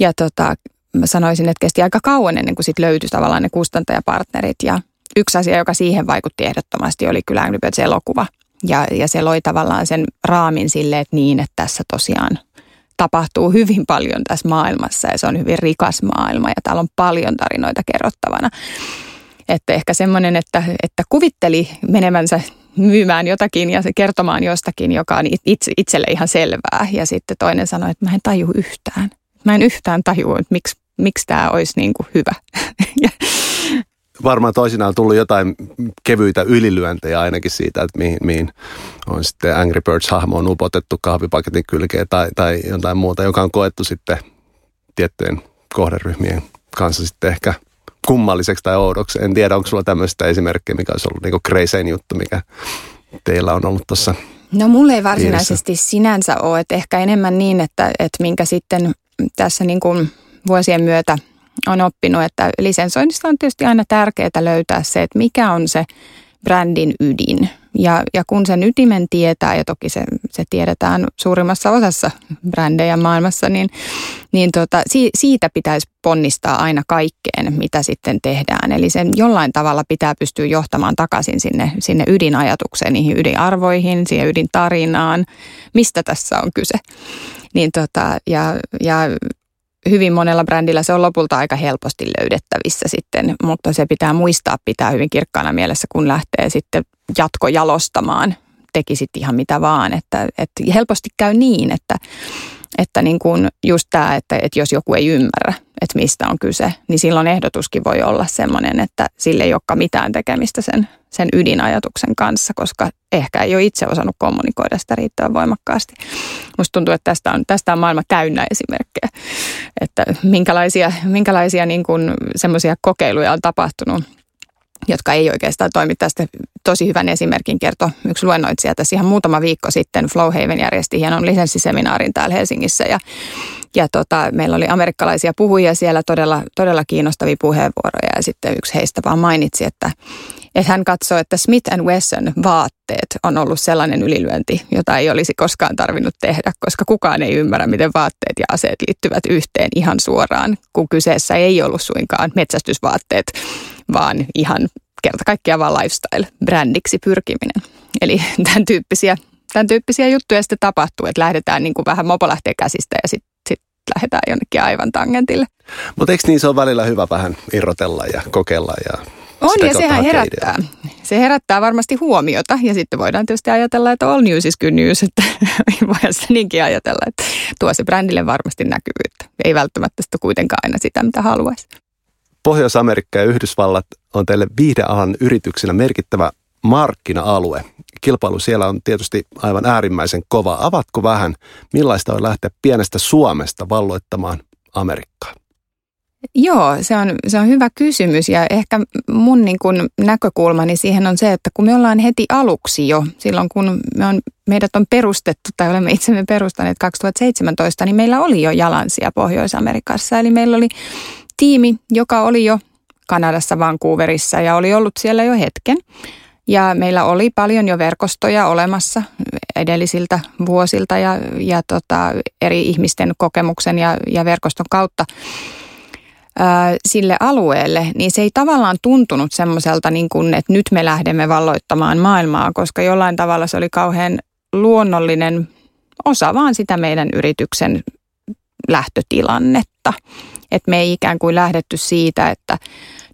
ja tota, mä sanoisin, että kesti aika kauan ennen kuin sit löytyi tavallaan ne kustantajapartnerit. Ja yksi asia, joka siihen vaikutti ehdottomasti, oli kyllä Angry Birds elokuva. Ja, ja se loi tavallaan sen raamin sille, että niin, että tässä tosiaan tapahtuu hyvin paljon tässä maailmassa ja se on hyvin rikas maailma ja täällä on paljon tarinoita kerrottavana. Että ehkä semmoinen, että, että kuvitteli menevänsä myymään jotakin ja kertomaan jostakin, joka on itse, itselle ihan selvää. Ja sitten toinen sanoi, että mä en taju yhtään. Mä en yhtään tajua, että miksi miksi tämä olisi niin kuin hyvä. Varmaan toisinaan on tullut jotain kevyitä ylilyöntejä ainakin siitä, että mihin, mihin on sitten Angry Birds-hahmo on upotettu kahvipaketin kylkeen tai, tai jotain muuta, joka on koettu sitten tiettyjen kohderyhmien kanssa sitten ehkä kummalliseksi tai oudoksi. En tiedä, onko sulla tämmöistä esimerkkiä, mikä olisi ollut niin kreisein juttu, mikä teillä on ollut tuossa No mulle ei varsinaisesti piirissä. sinänsä ole, että ehkä enemmän niin, että, että minkä sitten tässä niin kuin – vuosien myötä on oppinut, että lisensoinnista on tietysti aina tärkeää löytää se, että mikä on se brändin ydin. Ja, ja kun sen ytimen tietää, ja toki se, se tiedetään suurimmassa osassa brändejä maailmassa, niin, niin tota, si, siitä pitäisi ponnistaa aina kaikkeen, mitä sitten tehdään. Eli sen jollain tavalla pitää pystyä johtamaan takaisin sinne, sinne ydinajatukseen, niihin ydinarvoihin, siihen ydintarinaan, mistä tässä on kyse. Niin tota, ja, ja hyvin monella brändillä se on lopulta aika helposti löydettävissä sitten, mutta se pitää muistaa pitää hyvin kirkkaana mielessä, kun lähtee sitten jatkojalostamaan. Tekisit ihan mitä vaan, että, että helposti käy niin, että Että niin kuin just tämä, että, että jos joku ei ymmärrä, että mistä on kyse, niin silloin ehdotuskin voi olla sellainen, että sille ei olekaan mitään tekemistä sen, sen ydinajatuksen kanssa, koska ehkä ei ole itse osannut kommunikoida sitä riittävän voimakkaasti. Musta tuntuu, että tästä on, tästä on maailma täynnä esimerkkejä, että minkälaisia, minkälaisia niin kuin semmoisia kokeiluja on tapahtunut jotka ei oikeastaan toimi tästä. Tosi hyvän esimerkin kertoi yksi luennoitsija tässä ihan muutama viikko sitten. Flowhaven järjesti hienon lisenssiseminaarin täällä Helsingissä ja, ja tota, meillä oli amerikkalaisia puhujia siellä, todella, todella kiinnostavia puheenvuoroja ja sitten yksi heistä vaan mainitsi, että, että hän katsoo, että Smith Wesson vaatteet on ollut sellainen ylilyönti, jota ei olisi koskaan tarvinnut tehdä, koska kukaan ei ymmärrä, miten vaatteet ja aseet liittyvät yhteen ihan suoraan, kun kyseessä ei ollut suinkaan metsästysvaatteet, vaan ihan kerta kaikkiaan vaan lifestyle-brändiksi pyrkiminen. Eli tämän tyyppisiä, tämän tyyppisiä juttuja sitten tapahtuu, että lähdetään niin kuin vähän mopo lähtee käsistä ja sitten sit lähdetään jonnekin aivan tangentille. Mutta eikö niin se on välillä hyvä vähän irrotella ja kokeilla ja on ja sehän herättää. Ideaa. Se herättää varmasti huomiota ja sitten voidaan tietysti ajatella, että all news is good news, että voidaan sitä niinkin ajatella, että tuo se brändille varmasti näkyvyyttä. Ei välttämättä sitä kuitenkaan aina sitä, mitä haluaisi. Pohjois-Amerikka ja Yhdysvallat on teille viihdealan yrityksenä merkittävä markkina-alue. Kilpailu siellä on tietysti aivan äärimmäisen kova. Avatko vähän, millaista on lähteä pienestä Suomesta valloittamaan Amerikkaa? Joo, se on, se on hyvä kysymys ja ehkä mun niin kun näkökulmani siihen on se, että kun me ollaan heti aluksi jo, silloin kun me on, meidät on perustettu tai olemme itsemme perustaneet 2017, niin meillä oli jo jalansia Pohjois-Amerikassa. Eli meillä oli tiimi, joka oli jo Kanadassa Vancouverissa ja oli ollut siellä jo hetken. Ja meillä oli paljon jo verkostoja olemassa edellisiltä vuosilta ja, ja tota, eri ihmisten kokemuksen ja, ja verkoston kautta sille alueelle, niin se ei tavallaan tuntunut semmoiselta, niin kuin, että nyt me lähdemme valloittamaan maailmaa, koska jollain tavalla se oli kauhean luonnollinen osa vaan sitä meidän yrityksen lähtötilannetta. Että me ei ikään kuin lähdetty siitä, että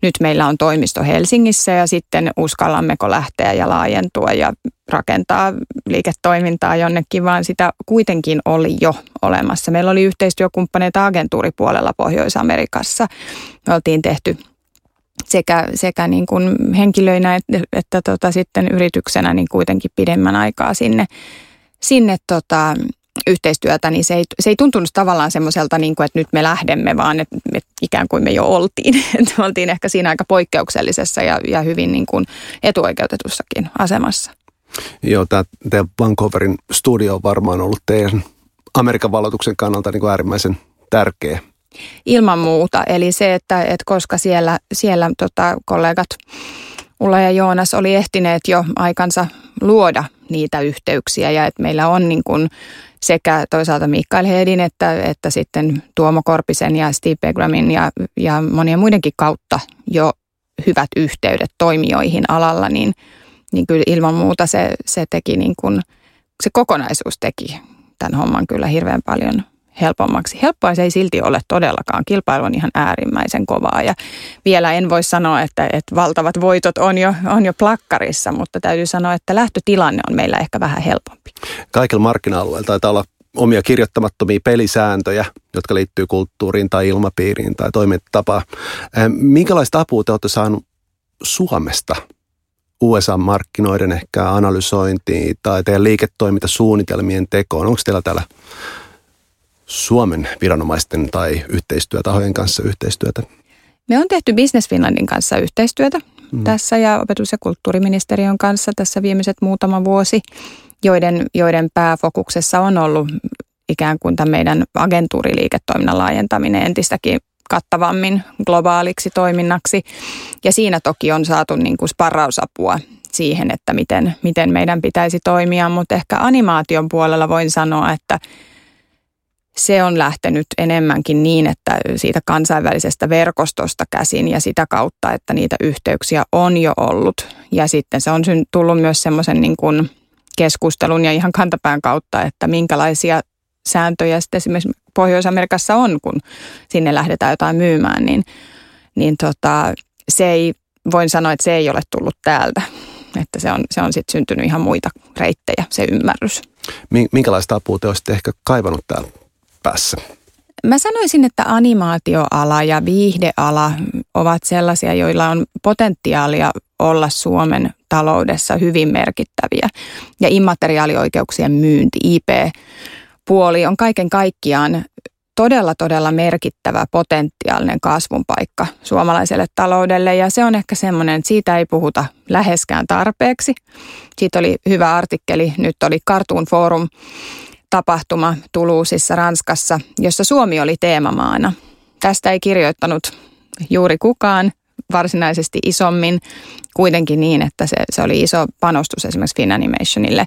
nyt meillä on toimisto Helsingissä ja sitten uskallammeko lähteä ja laajentua ja rakentaa liiketoimintaa jonnekin, vaan sitä kuitenkin oli jo olemassa. Meillä oli yhteistyökumppaneita agentuuripuolella Pohjois-Amerikassa. Me oltiin tehty sekä, sekä niin kuin henkilöinä että, että tota sitten yrityksenä niin kuitenkin pidemmän aikaa sinne, sinne tota, yhteistyötä, niin se ei, se ei tuntunut tavallaan semmoiselta, niin kuin, että nyt me lähdemme, vaan että, että ikään kuin me jo oltiin. Että me oltiin ehkä siinä aika poikkeuksellisessa ja, ja hyvin niin kuin etuoikeutetussakin asemassa. Joo, tämä teidän Vancouverin studio on varmaan ollut teidän Amerikan valotuksen kannalta niin kuin äärimmäisen tärkeä. Ilman muuta. Eli se, että, että koska siellä, siellä tota, kollegat Ulla ja Joonas oli ehtineet jo aikansa luoda niitä yhteyksiä ja että meillä on niin kuin sekä toisaalta Mikael Hedin että, että sitten Tuomo Korpisen ja Steve Begramin ja, ja monien muidenkin kautta jo hyvät yhteydet toimijoihin alalla, niin, niin kyllä ilman muuta se, se teki niin kuin, se kokonaisuus teki tämän homman kyllä hirveän paljon helpommaksi. Helppoa se ei silti ole todellakaan. Kilpailu on ihan äärimmäisen kovaa ja vielä en voi sanoa, että, että valtavat voitot on jo, on jo plakkarissa, mutta täytyy sanoa, että lähtötilanne on meillä ehkä vähän helpompi. Kaikilla markkina-alueilla taitaa olla omia kirjoittamattomia pelisääntöjä, jotka liittyy kulttuuriin tai ilmapiiriin tai toimintatapaan. Minkälaista apua te olette saaneet Suomesta USA-markkinoiden ehkä analysointiin tai teidän liiketoimintasuunnitelmien tekoon? Onko teillä täällä Suomen viranomaisten tai yhteistyötahojen kanssa yhteistyötä? Me on tehty Business Finlandin kanssa yhteistyötä mm. tässä ja opetus- ja kulttuuriministeriön kanssa tässä viimeiset muutama vuosi, joiden, joiden pääfokuksessa on ollut ikään kuin tämän meidän agentuuriliiketoiminnan laajentaminen entistäkin kattavammin globaaliksi toiminnaksi. Ja siinä toki on saatu niin kuin sparrausapua siihen, että miten, miten meidän pitäisi toimia, mutta ehkä animaation puolella voin sanoa, että – se on lähtenyt enemmänkin niin, että siitä kansainvälisestä verkostosta käsin ja sitä kautta, että niitä yhteyksiä on jo ollut. Ja sitten se on tullut myös semmoisen niin kuin keskustelun ja ihan kantapään kautta, että minkälaisia sääntöjä sitten esimerkiksi Pohjois-Amerikassa on, kun sinne lähdetään jotain myymään, niin, niin tota, se ei, voin sanoa, että se ei ole tullut täältä. Että se on, se on sitten syntynyt ihan muita reittejä, se ymmärrys. Minkälaista apua te olisitte ehkä kaivannut täällä päässä? Mä sanoisin, että animaatioala ja viihdeala ovat sellaisia, joilla on potentiaalia olla Suomen taloudessa hyvin merkittäviä. Ja immateriaalioikeuksien myynti, IP-puoli on kaiken kaikkiaan todella, todella merkittävä potentiaalinen kasvun paikka suomalaiselle taloudelle ja se on ehkä semmoinen, että siitä ei puhuta läheskään tarpeeksi. Siitä oli hyvä artikkeli, nyt oli Cartoon Forum tapahtuma Tuluusissa Ranskassa, jossa Suomi oli teemamaana. Tästä ei kirjoittanut juuri kukaan varsinaisesti isommin, kuitenkin niin, että se, se oli iso panostus esimerkiksi Finanimationille.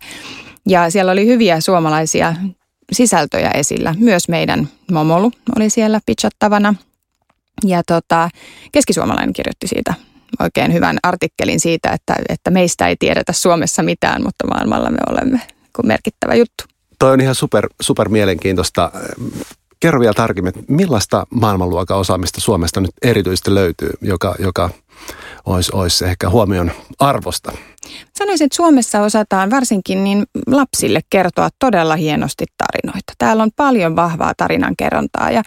Ja siellä oli hyviä suomalaisia sisältöjä esillä. Myös meidän Momolu oli siellä pitchattavana. Ja tota, keskisuomalainen kirjoitti siitä oikein hyvän artikkelin siitä, että, että meistä ei tiedetä Suomessa mitään, mutta maailmalla me olemme merkittävä juttu. Toi on ihan super, super mielenkiintoista. Kerro vielä tarkemmin, että millaista maailmanluokan osaamista Suomesta nyt erityisesti löytyy, joka, joka olisi, olisi ehkä huomion arvosta? Sanoisin, että Suomessa osataan varsinkin niin lapsille kertoa todella hienosti tarinoita. Täällä on paljon vahvaa tarinankerrontaa ja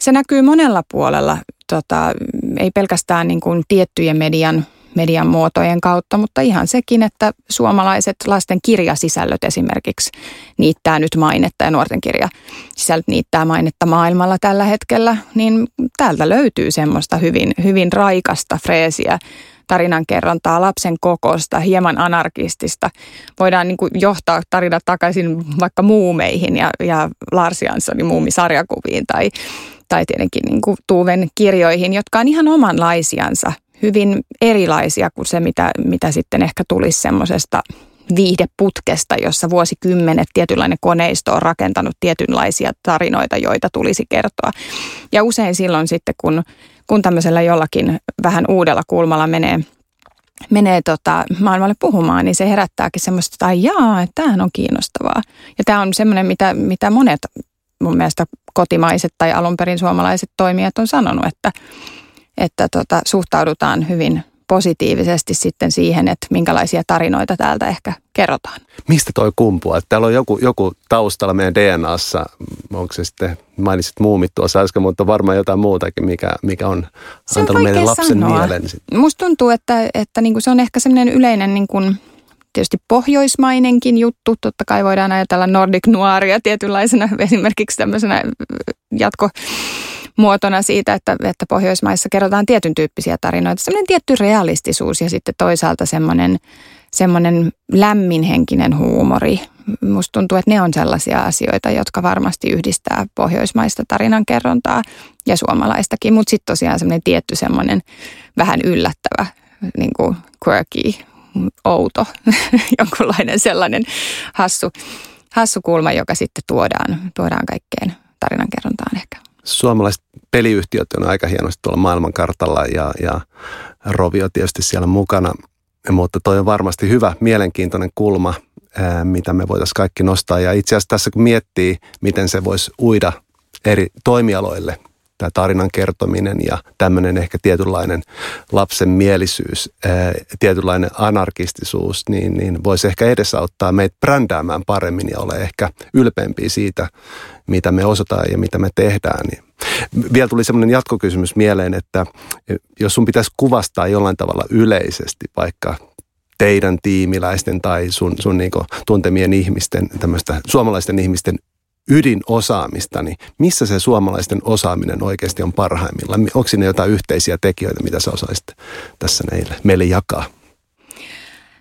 se näkyy monella puolella, tota, ei pelkästään niin kuin tiettyjen median median muotojen kautta, mutta ihan sekin, että suomalaiset lasten kirjasisällöt esimerkiksi niittää nyt mainetta ja nuorten kirjasisällöt niittää mainetta maailmalla tällä hetkellä, niin täältä löytyy semmoista hyvin, hyvin raikasta freesiä tarinankerrontaa lapsen kokosta, hieman anarkistista. Voidaan niin kuin johtaa tarinat takaisin vaikka muumeihin ja, ja Lars Janssonin muumisarjakuviin tai, tai tietenkin niin kuin Tuuven kirjoihin, jotka on ihan omanlaisiansa hyvin erilaisia kuin se, mitä, mitä sitten ehkä tulisi semmoisesta viihdeputkesta, jossa vuosikymmenet tietynlainen koneisto on rakentanut tietynlaisia tarinoita, joita tulisi kertoa. Ja usein silloin sitten, kun, kun tämmöisellä jollakin vähän uudella kulmalla menee menee tota maailmalle puhumaan, niin se herättääkin semmoista, että jaa, että tämähän on kiinnostavaa. Ja tämä on semmoinen, mitä, mitä monet mun mielestä kotimaiset tai alun perin suomalaiset toimijat on sanonut, että, että tota, suhtaudutaan hyvin positiivisesti sitten siihen, että minkälaisia tarinoita täältä ehkä kerrotaan. Mistä toi kumpuu? Että täällä on joku, joku taustalla meidän DNAssa, onko se sitten, mainitsit muumit tuossa äsken, mutta varmaan jotain muutakin, mikä, mikä on se antanut on meille lapsen sanoa. mielen. Musta tuntuu, että, että niin kuin se on ehkä semmoinen yleinen niin kuin, tietysti pohjoismainenkin juttu. Totta kai voidaan ajatella Nordic Noiria tietynlaisena esimerkiksi tämmöisenä jatko muotona siitä, että, että Pohjoismaissa kerrotaan tietyn tyyppisiä tarinoita. Semmoinen tietty realistisuus ja sitten toisaalta semmoinen, semmoinen lämminhenkinen huumori. Musta tuntuu, että ne on sellaisia asioita, jotka varmasti yhdistää pohjoismaista tarinankerrontaa ja suomalaistakin, mutta sitten tosiaan semmoinen tietty semmoinen vähän yllättävä, niin kuin quirky, outo, jonkunlainen sellainen hassu, hassu kulma, joka sitten tuodaan, tuodaan kaikkeen tarinankerrontaan ehkä suomalaiset peliyhtiöt on aika hienosti tuolla maailmankartalla ja, ja Rovio tietysti siellä mukana. Mutta toi on varmasti hyvä, mielenkiintoinen kulma, ää, mitä me voitaisiin kaikki nostaa. Ja itse asiassa tässä kun miettii, miten se voisi uida eri toimialoille, tämä tarinan kertominen ja tämmöinen ehkä tietynlainen lapsen mielisyys, tietynlainen anarkistisuus, niin, niin voisi ehkä edesauttaa meitä brändäämään paremmin ja ole ehkä ylpeämpiä siitä, mitä me osataan ja mitä me tehdään. Niin vielä tuli semmoinen jatkokysymys mieleen, että jos sun pitäisi kuvastaa jollain tavalla yleisesti vaikka teidän tiimiläisten tai sun, sun niin tuntemien ihmisten, tämmöistä suomalaisten ihmisten ydinosaamista, niin missä se suomalaisten osaaminen oikeasti on parhaimmillaan? Onko siinä jotain yhteisiä tekijöitä, mitä sä osaisit tässä meille, meille jakaa?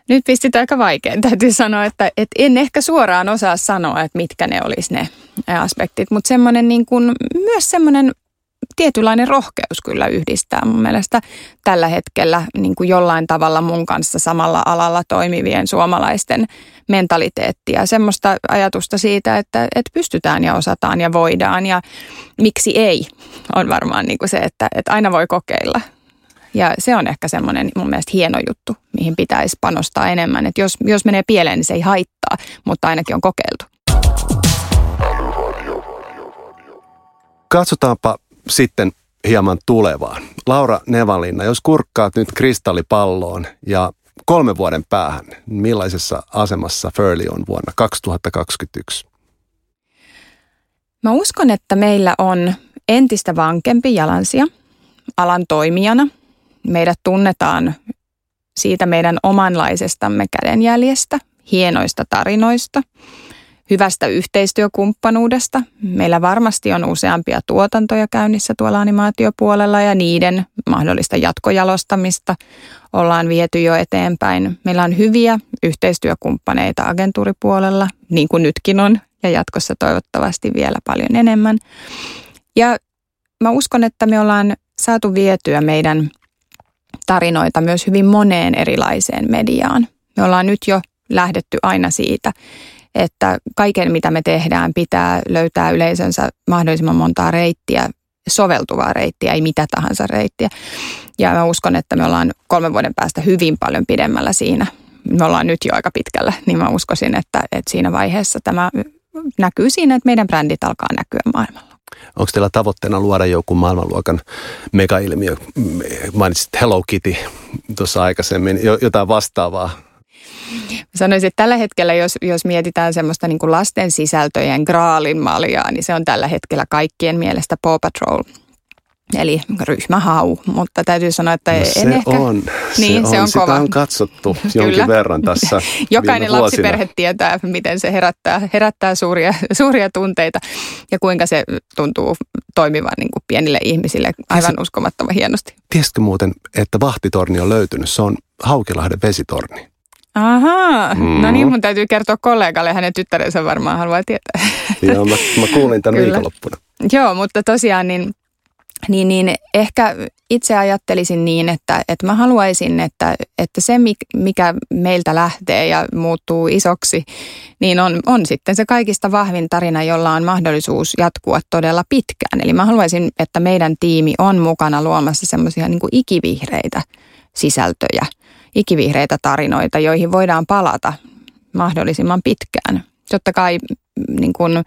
Nyt pistit aika vaikein. Täytyy sanoa, että, että en ehkä suoraan osaa sanoa, että mitkä ne olisi ne aspektit, mutta semmoinen niin kuin, myös semmoinen tietynlainen rohkeus kyllä yhdistää mun mielestä tällä hetkellä niin kuin jollain tavalla mun kanssa samalla alalla toimivien suomalaisten mentaliteettia. Semmoista ajatusta siitä, että, että pystytään ja osataan ja voidaan ja miksi ei on varmaan niin kuin se, että, että aina voi kokeilla. Ja se on ehkä semmoinen mun mielestä hieno juttu, mihin pitäisi panostaa enemmän. Että jos, jos menee pieleen, niin se ei haittaa, mutta ainakin on kokeiltu. Katsotaanpa sitten hieman tulevaan. Laura Nevalinna, jos kurkkaat nyt kristallipalloon ja kolmen vuoden päähän, millaisessa asemassa Furley on vuonna 2021? Mä uskon, että meillä on entistä vankempi jalansia alan toimijana. Meidät tunnetaan siitä meidän omanlaisestamme kädenjäljestä, hienoista tarinoista, hyvästä yhteistyökumppanuudesta. Meillä varmasti on useampia tuotantoja käynnissä tuolla animaatiopuolella ja niiden mahdollista jatkojalostamista ollaan viety jo eteenpäin. Meillä on hyviä yhteistyökumppaneita agentuuripuolella, niin kuin nytkin on, ja jatkossa toivottavasti vielä paljon enemmän. Ja mä uskon, että me ollaan saatu vietyä meidän tarinoita myös hyvin moneen erilaiseen mediaan. Me ollaan nyt jo lähdetty aina siitä, että kaiken mitä me tehdään pitää löytää yleisönsä mahdollisimman montaa reittiä, soveltuvaa reittiä, ei mitä tahansa reittiä. Ja mä uskon, että me ollaan kolmen vuoden päästä hyvin paljon pidemmällä siinä. Me ollaan nyt jo aika pitkällä, niin mä uskoisin, että, että siinä vaiheessa tämä näkyy siinä, että meidän brändit alkaa näkyä maailmalla. Onko teillä tavoitteena luoda joku maailmanluokan megailmiö? Mainitsit Hello Kitty tuossa aikaisemmin, jotain vastaavaa. Sanoisin, että tällä hetkellä, jos, jos mietitään semmoista niin kuin lasten sisältöjen graalin maljaa, niin se on tällä hetkellä kaikkien mielestä Paw Patrol – Eli ryhmähau, mutta täytyy sanoa, että no se en ehkä... on, niin, se, se on, Sitä kova. on katsottu jonkin verran tässä Jokainen lapsiperhe tietää, miten se herättää, herättää suuria, suuria tunteita ja kuinka se tuntuu toimivan niin kuin pienille ihmisille aivan Ties, uskomattoman hienosti. Tiesitkö muuten, että vahtitorni on löytynyt? Se on Haukilahden vesitorni. Ahaa, mm. no niin mun täytyy kertoa kollegalle, hänen tyttärensä varmaan haluaa tietää. Joo, mä, mä kuulin tämän viikonloppuna. Joo, mutta tosiaan niin niin, niin ehkä itse ajattelisin niin, että, että mä haluaisin, että, että se mikä meiltä lähtee ja muuttuu isoksi, niin on, on sitten se kaikista vahvin tarina, jolla on mahdollisuus jatkua todella pitkään. Eli mä haluaisin, että meidän tiimi on mukana luomassa semmoisia niin ikivihreitä sisältöjä, ikivihreitä tarinoita, joihin voidaan palata mahdollisimman pitkään. Totta kai niin kuin,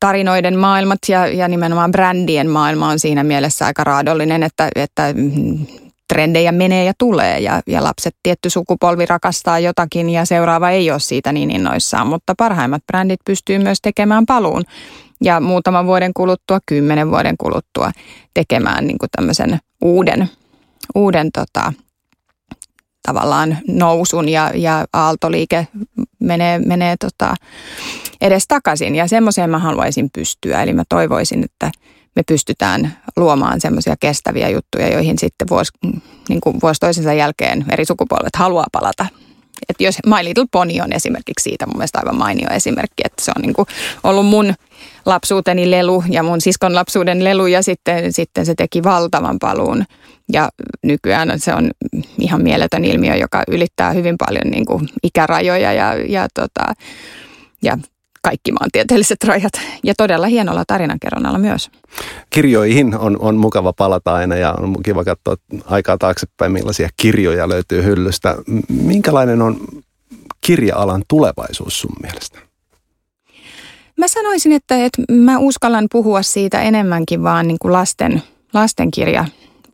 tarinoiden maailmat ja, ja nimenomaan brändien maailma on siinä mielessä aika raadollinen, että, että mm, trendejä menee ja tulee ja, ja lapset, tietty sukupolvi rakastaa jotakin ja seuraava ei ole siitä niin innoissaan, mutta parhaimmat brändit pystyy myös tekemään paluun ja muutaman vuoden kuluttua, kymmenen vuoden kuluttua tekemään niin kuin tämmöisen uuden, uuden tota, tavallaan nousun ja, ja aaltoliike menee, menee tota, edes takaisin. Ja semmoiseen mä haluaisin pystyä. Eli mä toivoisin, että me pystytään luomaan semmoisia kestäviä juttuja, joihin sitten vuosi, niin kuin vuosi toisensa jälkeen eri sukupolvet haluaa palata. Että jos My Little Pony on esimerkiksi siitä mun mielestä aivan mainio esimerkki, että se on niin ollut mun lapsuuteni lelu ja mun siskon lapsuuden lelu ja sitten, sitten se teki valtavan paluun. Ja nykyään se on ihan mieletön ilmiö, joka ylittää hyvin paljon niin ikärajoja ja, ja, tota, ja kaikki maantieteelliset rajat ja todella hienolla tarinankerronnalla myös. Kirjoihin on, on mukava palata aina ja on kiva katsoa aikaa taaksepäin, millaisia kirjoja löytyy hyllystä. Minkälainen on kirja-alan tulevaisuus sun mielestä? Mä sanoisin, että, että mä uskallan puhua siitä enemmänkin vaan niin kuin lasten, lastenkirja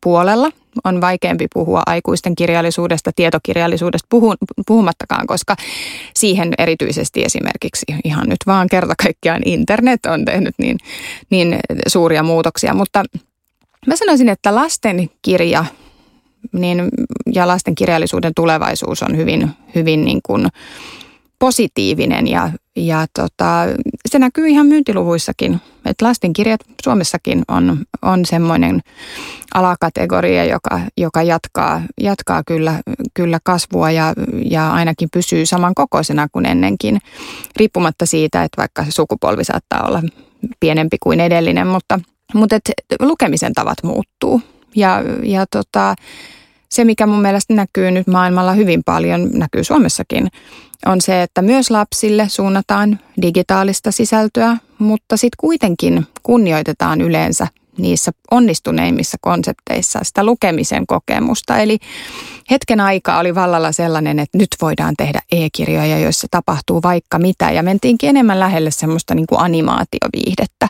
puolella on vaikeampi puhua aikuisten kirjallisuudesta, tietokirjallisuudesta puhu, puhumattakaan, koska siihen erityisesti esimerkiksi ihan nyt vaan kerta kaikkiaan internet on tehnyt niin, niin suuria muutoksia. Mutta mä sanoisin, että lasten kirja niin, ja lasten kirjallisuuden tulevaisuus on hyvin, hyvin niin kuin positiivinen ja, ja tota, se näkyy ihan myyntiluvuissakin. että lastenkirjat Suomessakin on, on semmoinen alakategoria, joka, joka jatkaa, jatkaa kyllä, kyllä kasvua ja, ja ainakin pysyy samankokoisena kuin ennenkin, riippumatta siitä, että vaikka sukupolvi saattaa olla pienempi kuin edellinen, mutta, mutta et lukemisen tavat muuttuu. Ja, ja tota, se, mikä mun mielestä näkyy nyt maailmalla hyvin paljon, näkyy Suomessakin, on se, että myös lapsille suunnataan digitaalista sisältöä, mutta sitten kuitenkin kunnioitetaan yleensä niissä onnistuneimmissa konsepteissa sitä lukemisen kokemusta. Eli hetken aikaa oli vallalla sellainen, että nyt voidaan tehdä e-kirjoja, joissa tapahtuu vaikka mitä. Ja mentiinkin enemmän lähelle semmoista niin kuin animaatioviihdettä.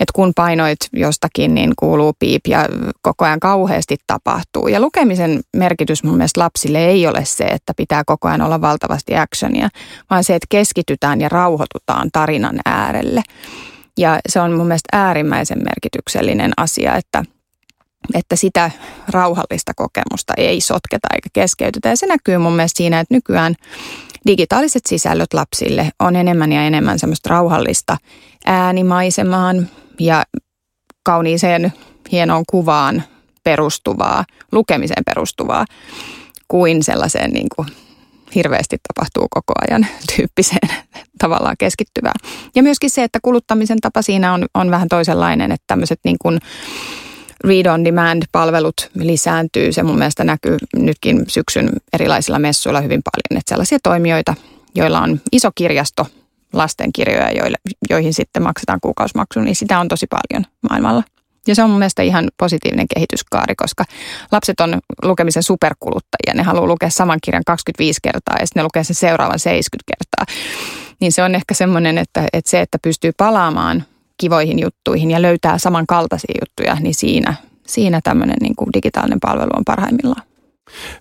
Että kun painoit jostakin, niin kuuluu piip ja koko ajan kauheasti tapahtuu. Ja lukemisen merkitys mun mielestä lapsille ei ole se, että pitää koko ajan olla valtavasti actionia, vaan se, että keskitytään ja rauhoitutaan tarinan äärelle. Ja se on mun mielestä äärimmäisen merkityksellinen asia, että, että sitä rauhallista kokemusta ei sotketa eikä keskeytetä. Ja se näkyy mun mielestä siinä, että nykyään digitaaliset sisällöt lapsille on enemmän ja enemmän semmoista rauhallista äänimaisemaan ja kauniiseen hienoon kuvaan perustuvaa, lukemiseen perustuvaa, kuin sellaiseen niin kuin hirveästi tapahtuu koko ajan tyyppiseen tavallaan keskittyvää. Ja myöskin se, että kuluttamisen tapa siinä on, on vähän toisenlainen, että tämmöiset niin kuin read on demand-palvelut lisääntyy. Se mun mielestä näkyy nytkin syksyn erilaisilla messuilla hyvin paljon. Että sellaisia toimijoita, joilla on iso kirjasto lastenkirjoja, joille, joihin sitten maksetaan kuukausimaksu, niin sitä on tosi paljon maailmalla. Ja se on mun mielestä ihan positiivinen kehityskaari, koska lapset on lukemisen superkuluttajia. Ne haluaa lukea saman kirjan 25 kertaa ja sitten ne lukee sen seuraavan 70 kertaa. Niin se on ehkä semmoinen, että, että se, että pystyy palaamaan kivoihin juttuihin ja löytää samankaltaisia juttuja, niin siinä, siinä tämmöinen niin kuin digitaalinen palvelu on parhaimmillaan.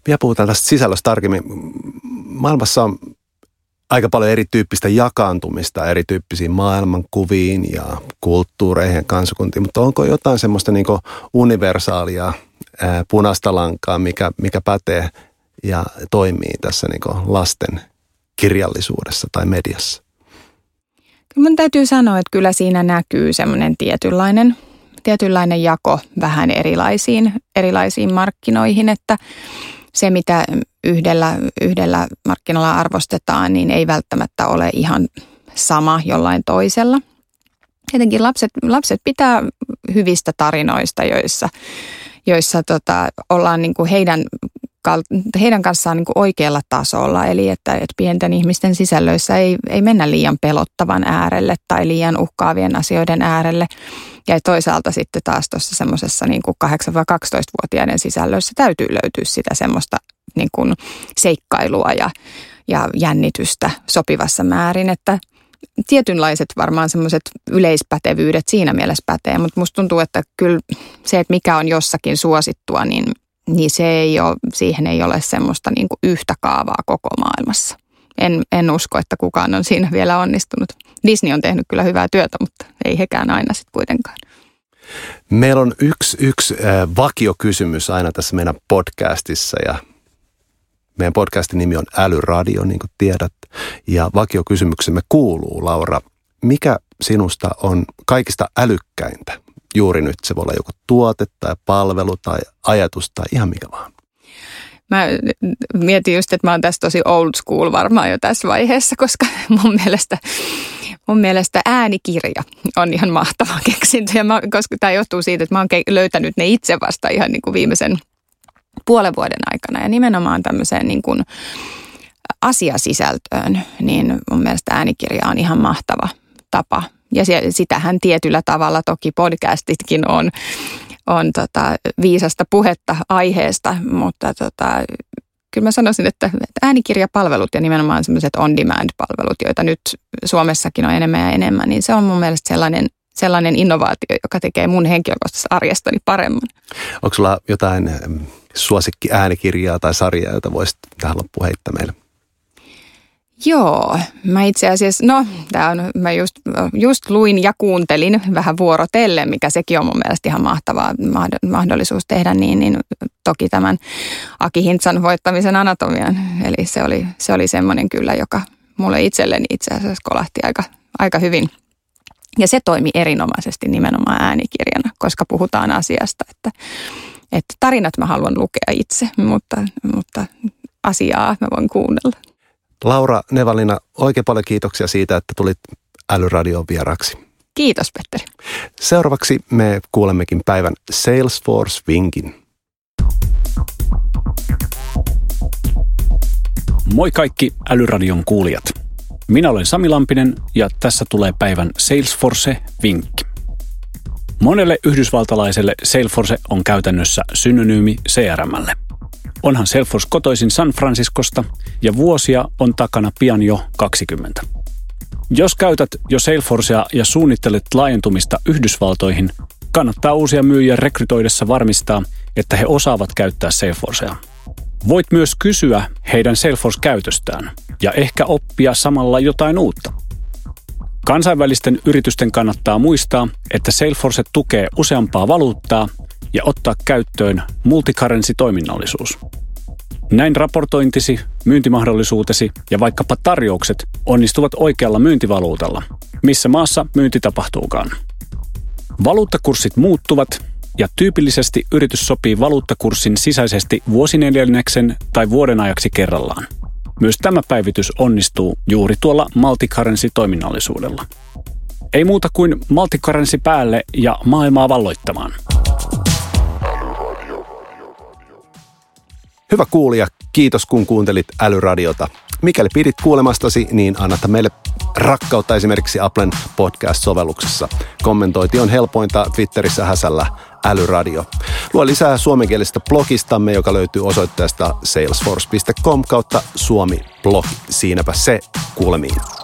Vielä puhutaan tästä sisällöstä tarkemmin. Maailmassa on aika paljon erityyppistä jakaantumista erityyppisiin maailmankuviin ja kulttuureihin ja kansakuntiin, mutta onko jotain semmoista niin universaalia ää, punaista lankaa, mikä, mikä pätee ja toimii tässä niin lasten kirjallisuudessa tai mediassa? Mun täytyy sanoa, että kyllä siinä näkyy semmoinen tietynlainen, tietynlainen jako vähän erilaisiin, erilaisiin markkinoihin, että se mitä yhdellä, yhdellä markkinalla arvostetaan, niin ei välttämättä ole ihan sama jollain toisella. Tietenkin lapset, lapset pitää hyvistä tarinoista, joissa, joissa tota, ollaan niin kuin heidän, heidän kanssaan niin kuin oikealla tasolla. Eli että, että pienten ihmisten sisällöissä ei, ei mennä liian pelottavan äärelle tai liian uhkaavien asioiden äärelle. Ja toisaalta sitten taas tuossa semmoisessa niin 8-12-vuotiaiden sisällöissä täytyy löytyä sitä semmoista niin kuin seikkailua ja, ja jännitystä sopivassa määrin, että tietynlaiset varmaan semmoiset yleispätevyydet siinä mielessä pätee, mutta musta tuntuu, että kyllä se, että mikä on jossakin suosittua, niin, niin se ei ole, siihen ei ole semmoista niin kuin yhtä kaavaa koko maailmassa. En, en usko, että kukaan on siinä vielä onnistunut. Disney on tehnyt kyllä hyvää työtä, mutta ei hekään aina sitten kuitenkaan. Meillä on yksi, yksi äh, vakiokysymys aina tässä meidän podcastissa ja meidän podcastin nimi on Älyradio, niin kuin tiedät. Ja vakiokysymyksemme kuuluu, Laura, mikä sinusta on kaikista älykkäintä? Juuri nyt se voi olla joku tuote tai palvelu tai ajatus tai ihan mikä vaan. Mä mietin just, että mä oon tässä tosi old school varmaan jo tässä vaiheessa, koska mun mielestä, mun mielestä äänikirja on ihan mahtava keksintö. Ja mä, koska tämä johtuu siitä, että mä oon löytänyt ne itse vasta ihan niin kuin viimeisen puolen vuoden aikana. Ja nimenomaan tämmöiseen niin kuin asiasisältöön, niin mun mielestä äänikirja on ihan mahtava tapa. Ja sitähän tietyllä tavalla toki podcastitkin on, on tota viisasta puhetta aiheesta, mutta tota, kyllä mä sanoisin, että äänikirjapalvelut ja nimenomaan semmoiset on-demand-palvelut, joita nyt Suomessakin on enemmän ja enemmän, niin se on mun mielestä sellainen, sellainen innovaatio, joka tekee mun henkilökohtaisesta arjestani paremman. Onko sulla jotain suosikki äänikirjaa tai sarjaa, jota voisit tähän loppuun heittää meille? Joo, mä itse asiassa, no tämä on, mä just, just luin ja kuuntelin vähän vuorotellen, mikä sekin on mun mielestä ihan mahtava mahdollisuus tehdä niin, niin toki tämän Aki Hintsan voittamisen anatomian. Eli se oli, se oli semmoinen kyllä, joka mulle itselleni itse asiassa kolahti aika, aika hyvin. Ja se toimi erinomaisesti nimenomaan äänikirjana, koska puhutaan asiasta, että, että tarinat mä haluan lukea itse, mutta, mutta asiaa mä voin kuunnella. Laura Nevalina, oikein paljon kiitoksia siitä, että tulit Älyradion vieraksi. Kiitos, Petteri. Seuraavaksi me kuulemmekin päivän Salesforce-vinkin. Moi kaikki Älyradion kuulijat. Minä olen Sami Lampinen ja tässä tulee päivän Salesforce-vinkki. Monelle yhdysvaltalaiselle Salesforce on käytännössä synonyymi CRMlle – Onhan Salesforce kotoisin San Franciscosta ja vuosia on takana pian jo 20. Jos käytät jo Salesforcea ja suunnittelet laajentumista Yhdysvaltoihin, kannattaa uusia myyjiä rekrytoidessa varmistaa, että he osaavat käyttää Salesforcea. Voit myös kysyä heidän Salesforce-käytöstään ja ehkä oppia samalla jotain uutta. Kansainvälisten yritysten kannattaa muistaa, että Salesforce tukee useampaa valuuttaa ja ottaa käyttöön multicurrency-toiminnallisuus. Näin raportointisi, myyntimahdollisuutesi ja vaikkapa tarjoukset onnistuvat oikealla myyntivaluutalla, missä maassa myynti tapahtuukaan. Valuuttakurssit muuttuvat ja tyypillisesti yritys sopii valuuttakurssin sisäisesti vuosineljänneksen tai vuoden ajaksi kerrallaan. Myös tämä päivitys onnistuu juuri tuolla multicurrency-toiminnallisuudella. Ei muuta kuin multicurrency päälle ja maailmaa valloittamaan. Hyvä kuulija, kiitos kun kuuntelit Älyradiota. Mikäli pidit kuulemastasi, niin annata meille rakkautta esimerkiksi Applen podcast-sovelluksessa. Kommentointi on helpointa Twitterissä häsällä älyradio. Luo lisää suomenkielisestä blogistamme, joka löytyy osoitteesta salesforce.com kautta suomi-blogi. Siinäpä se kuulemiin.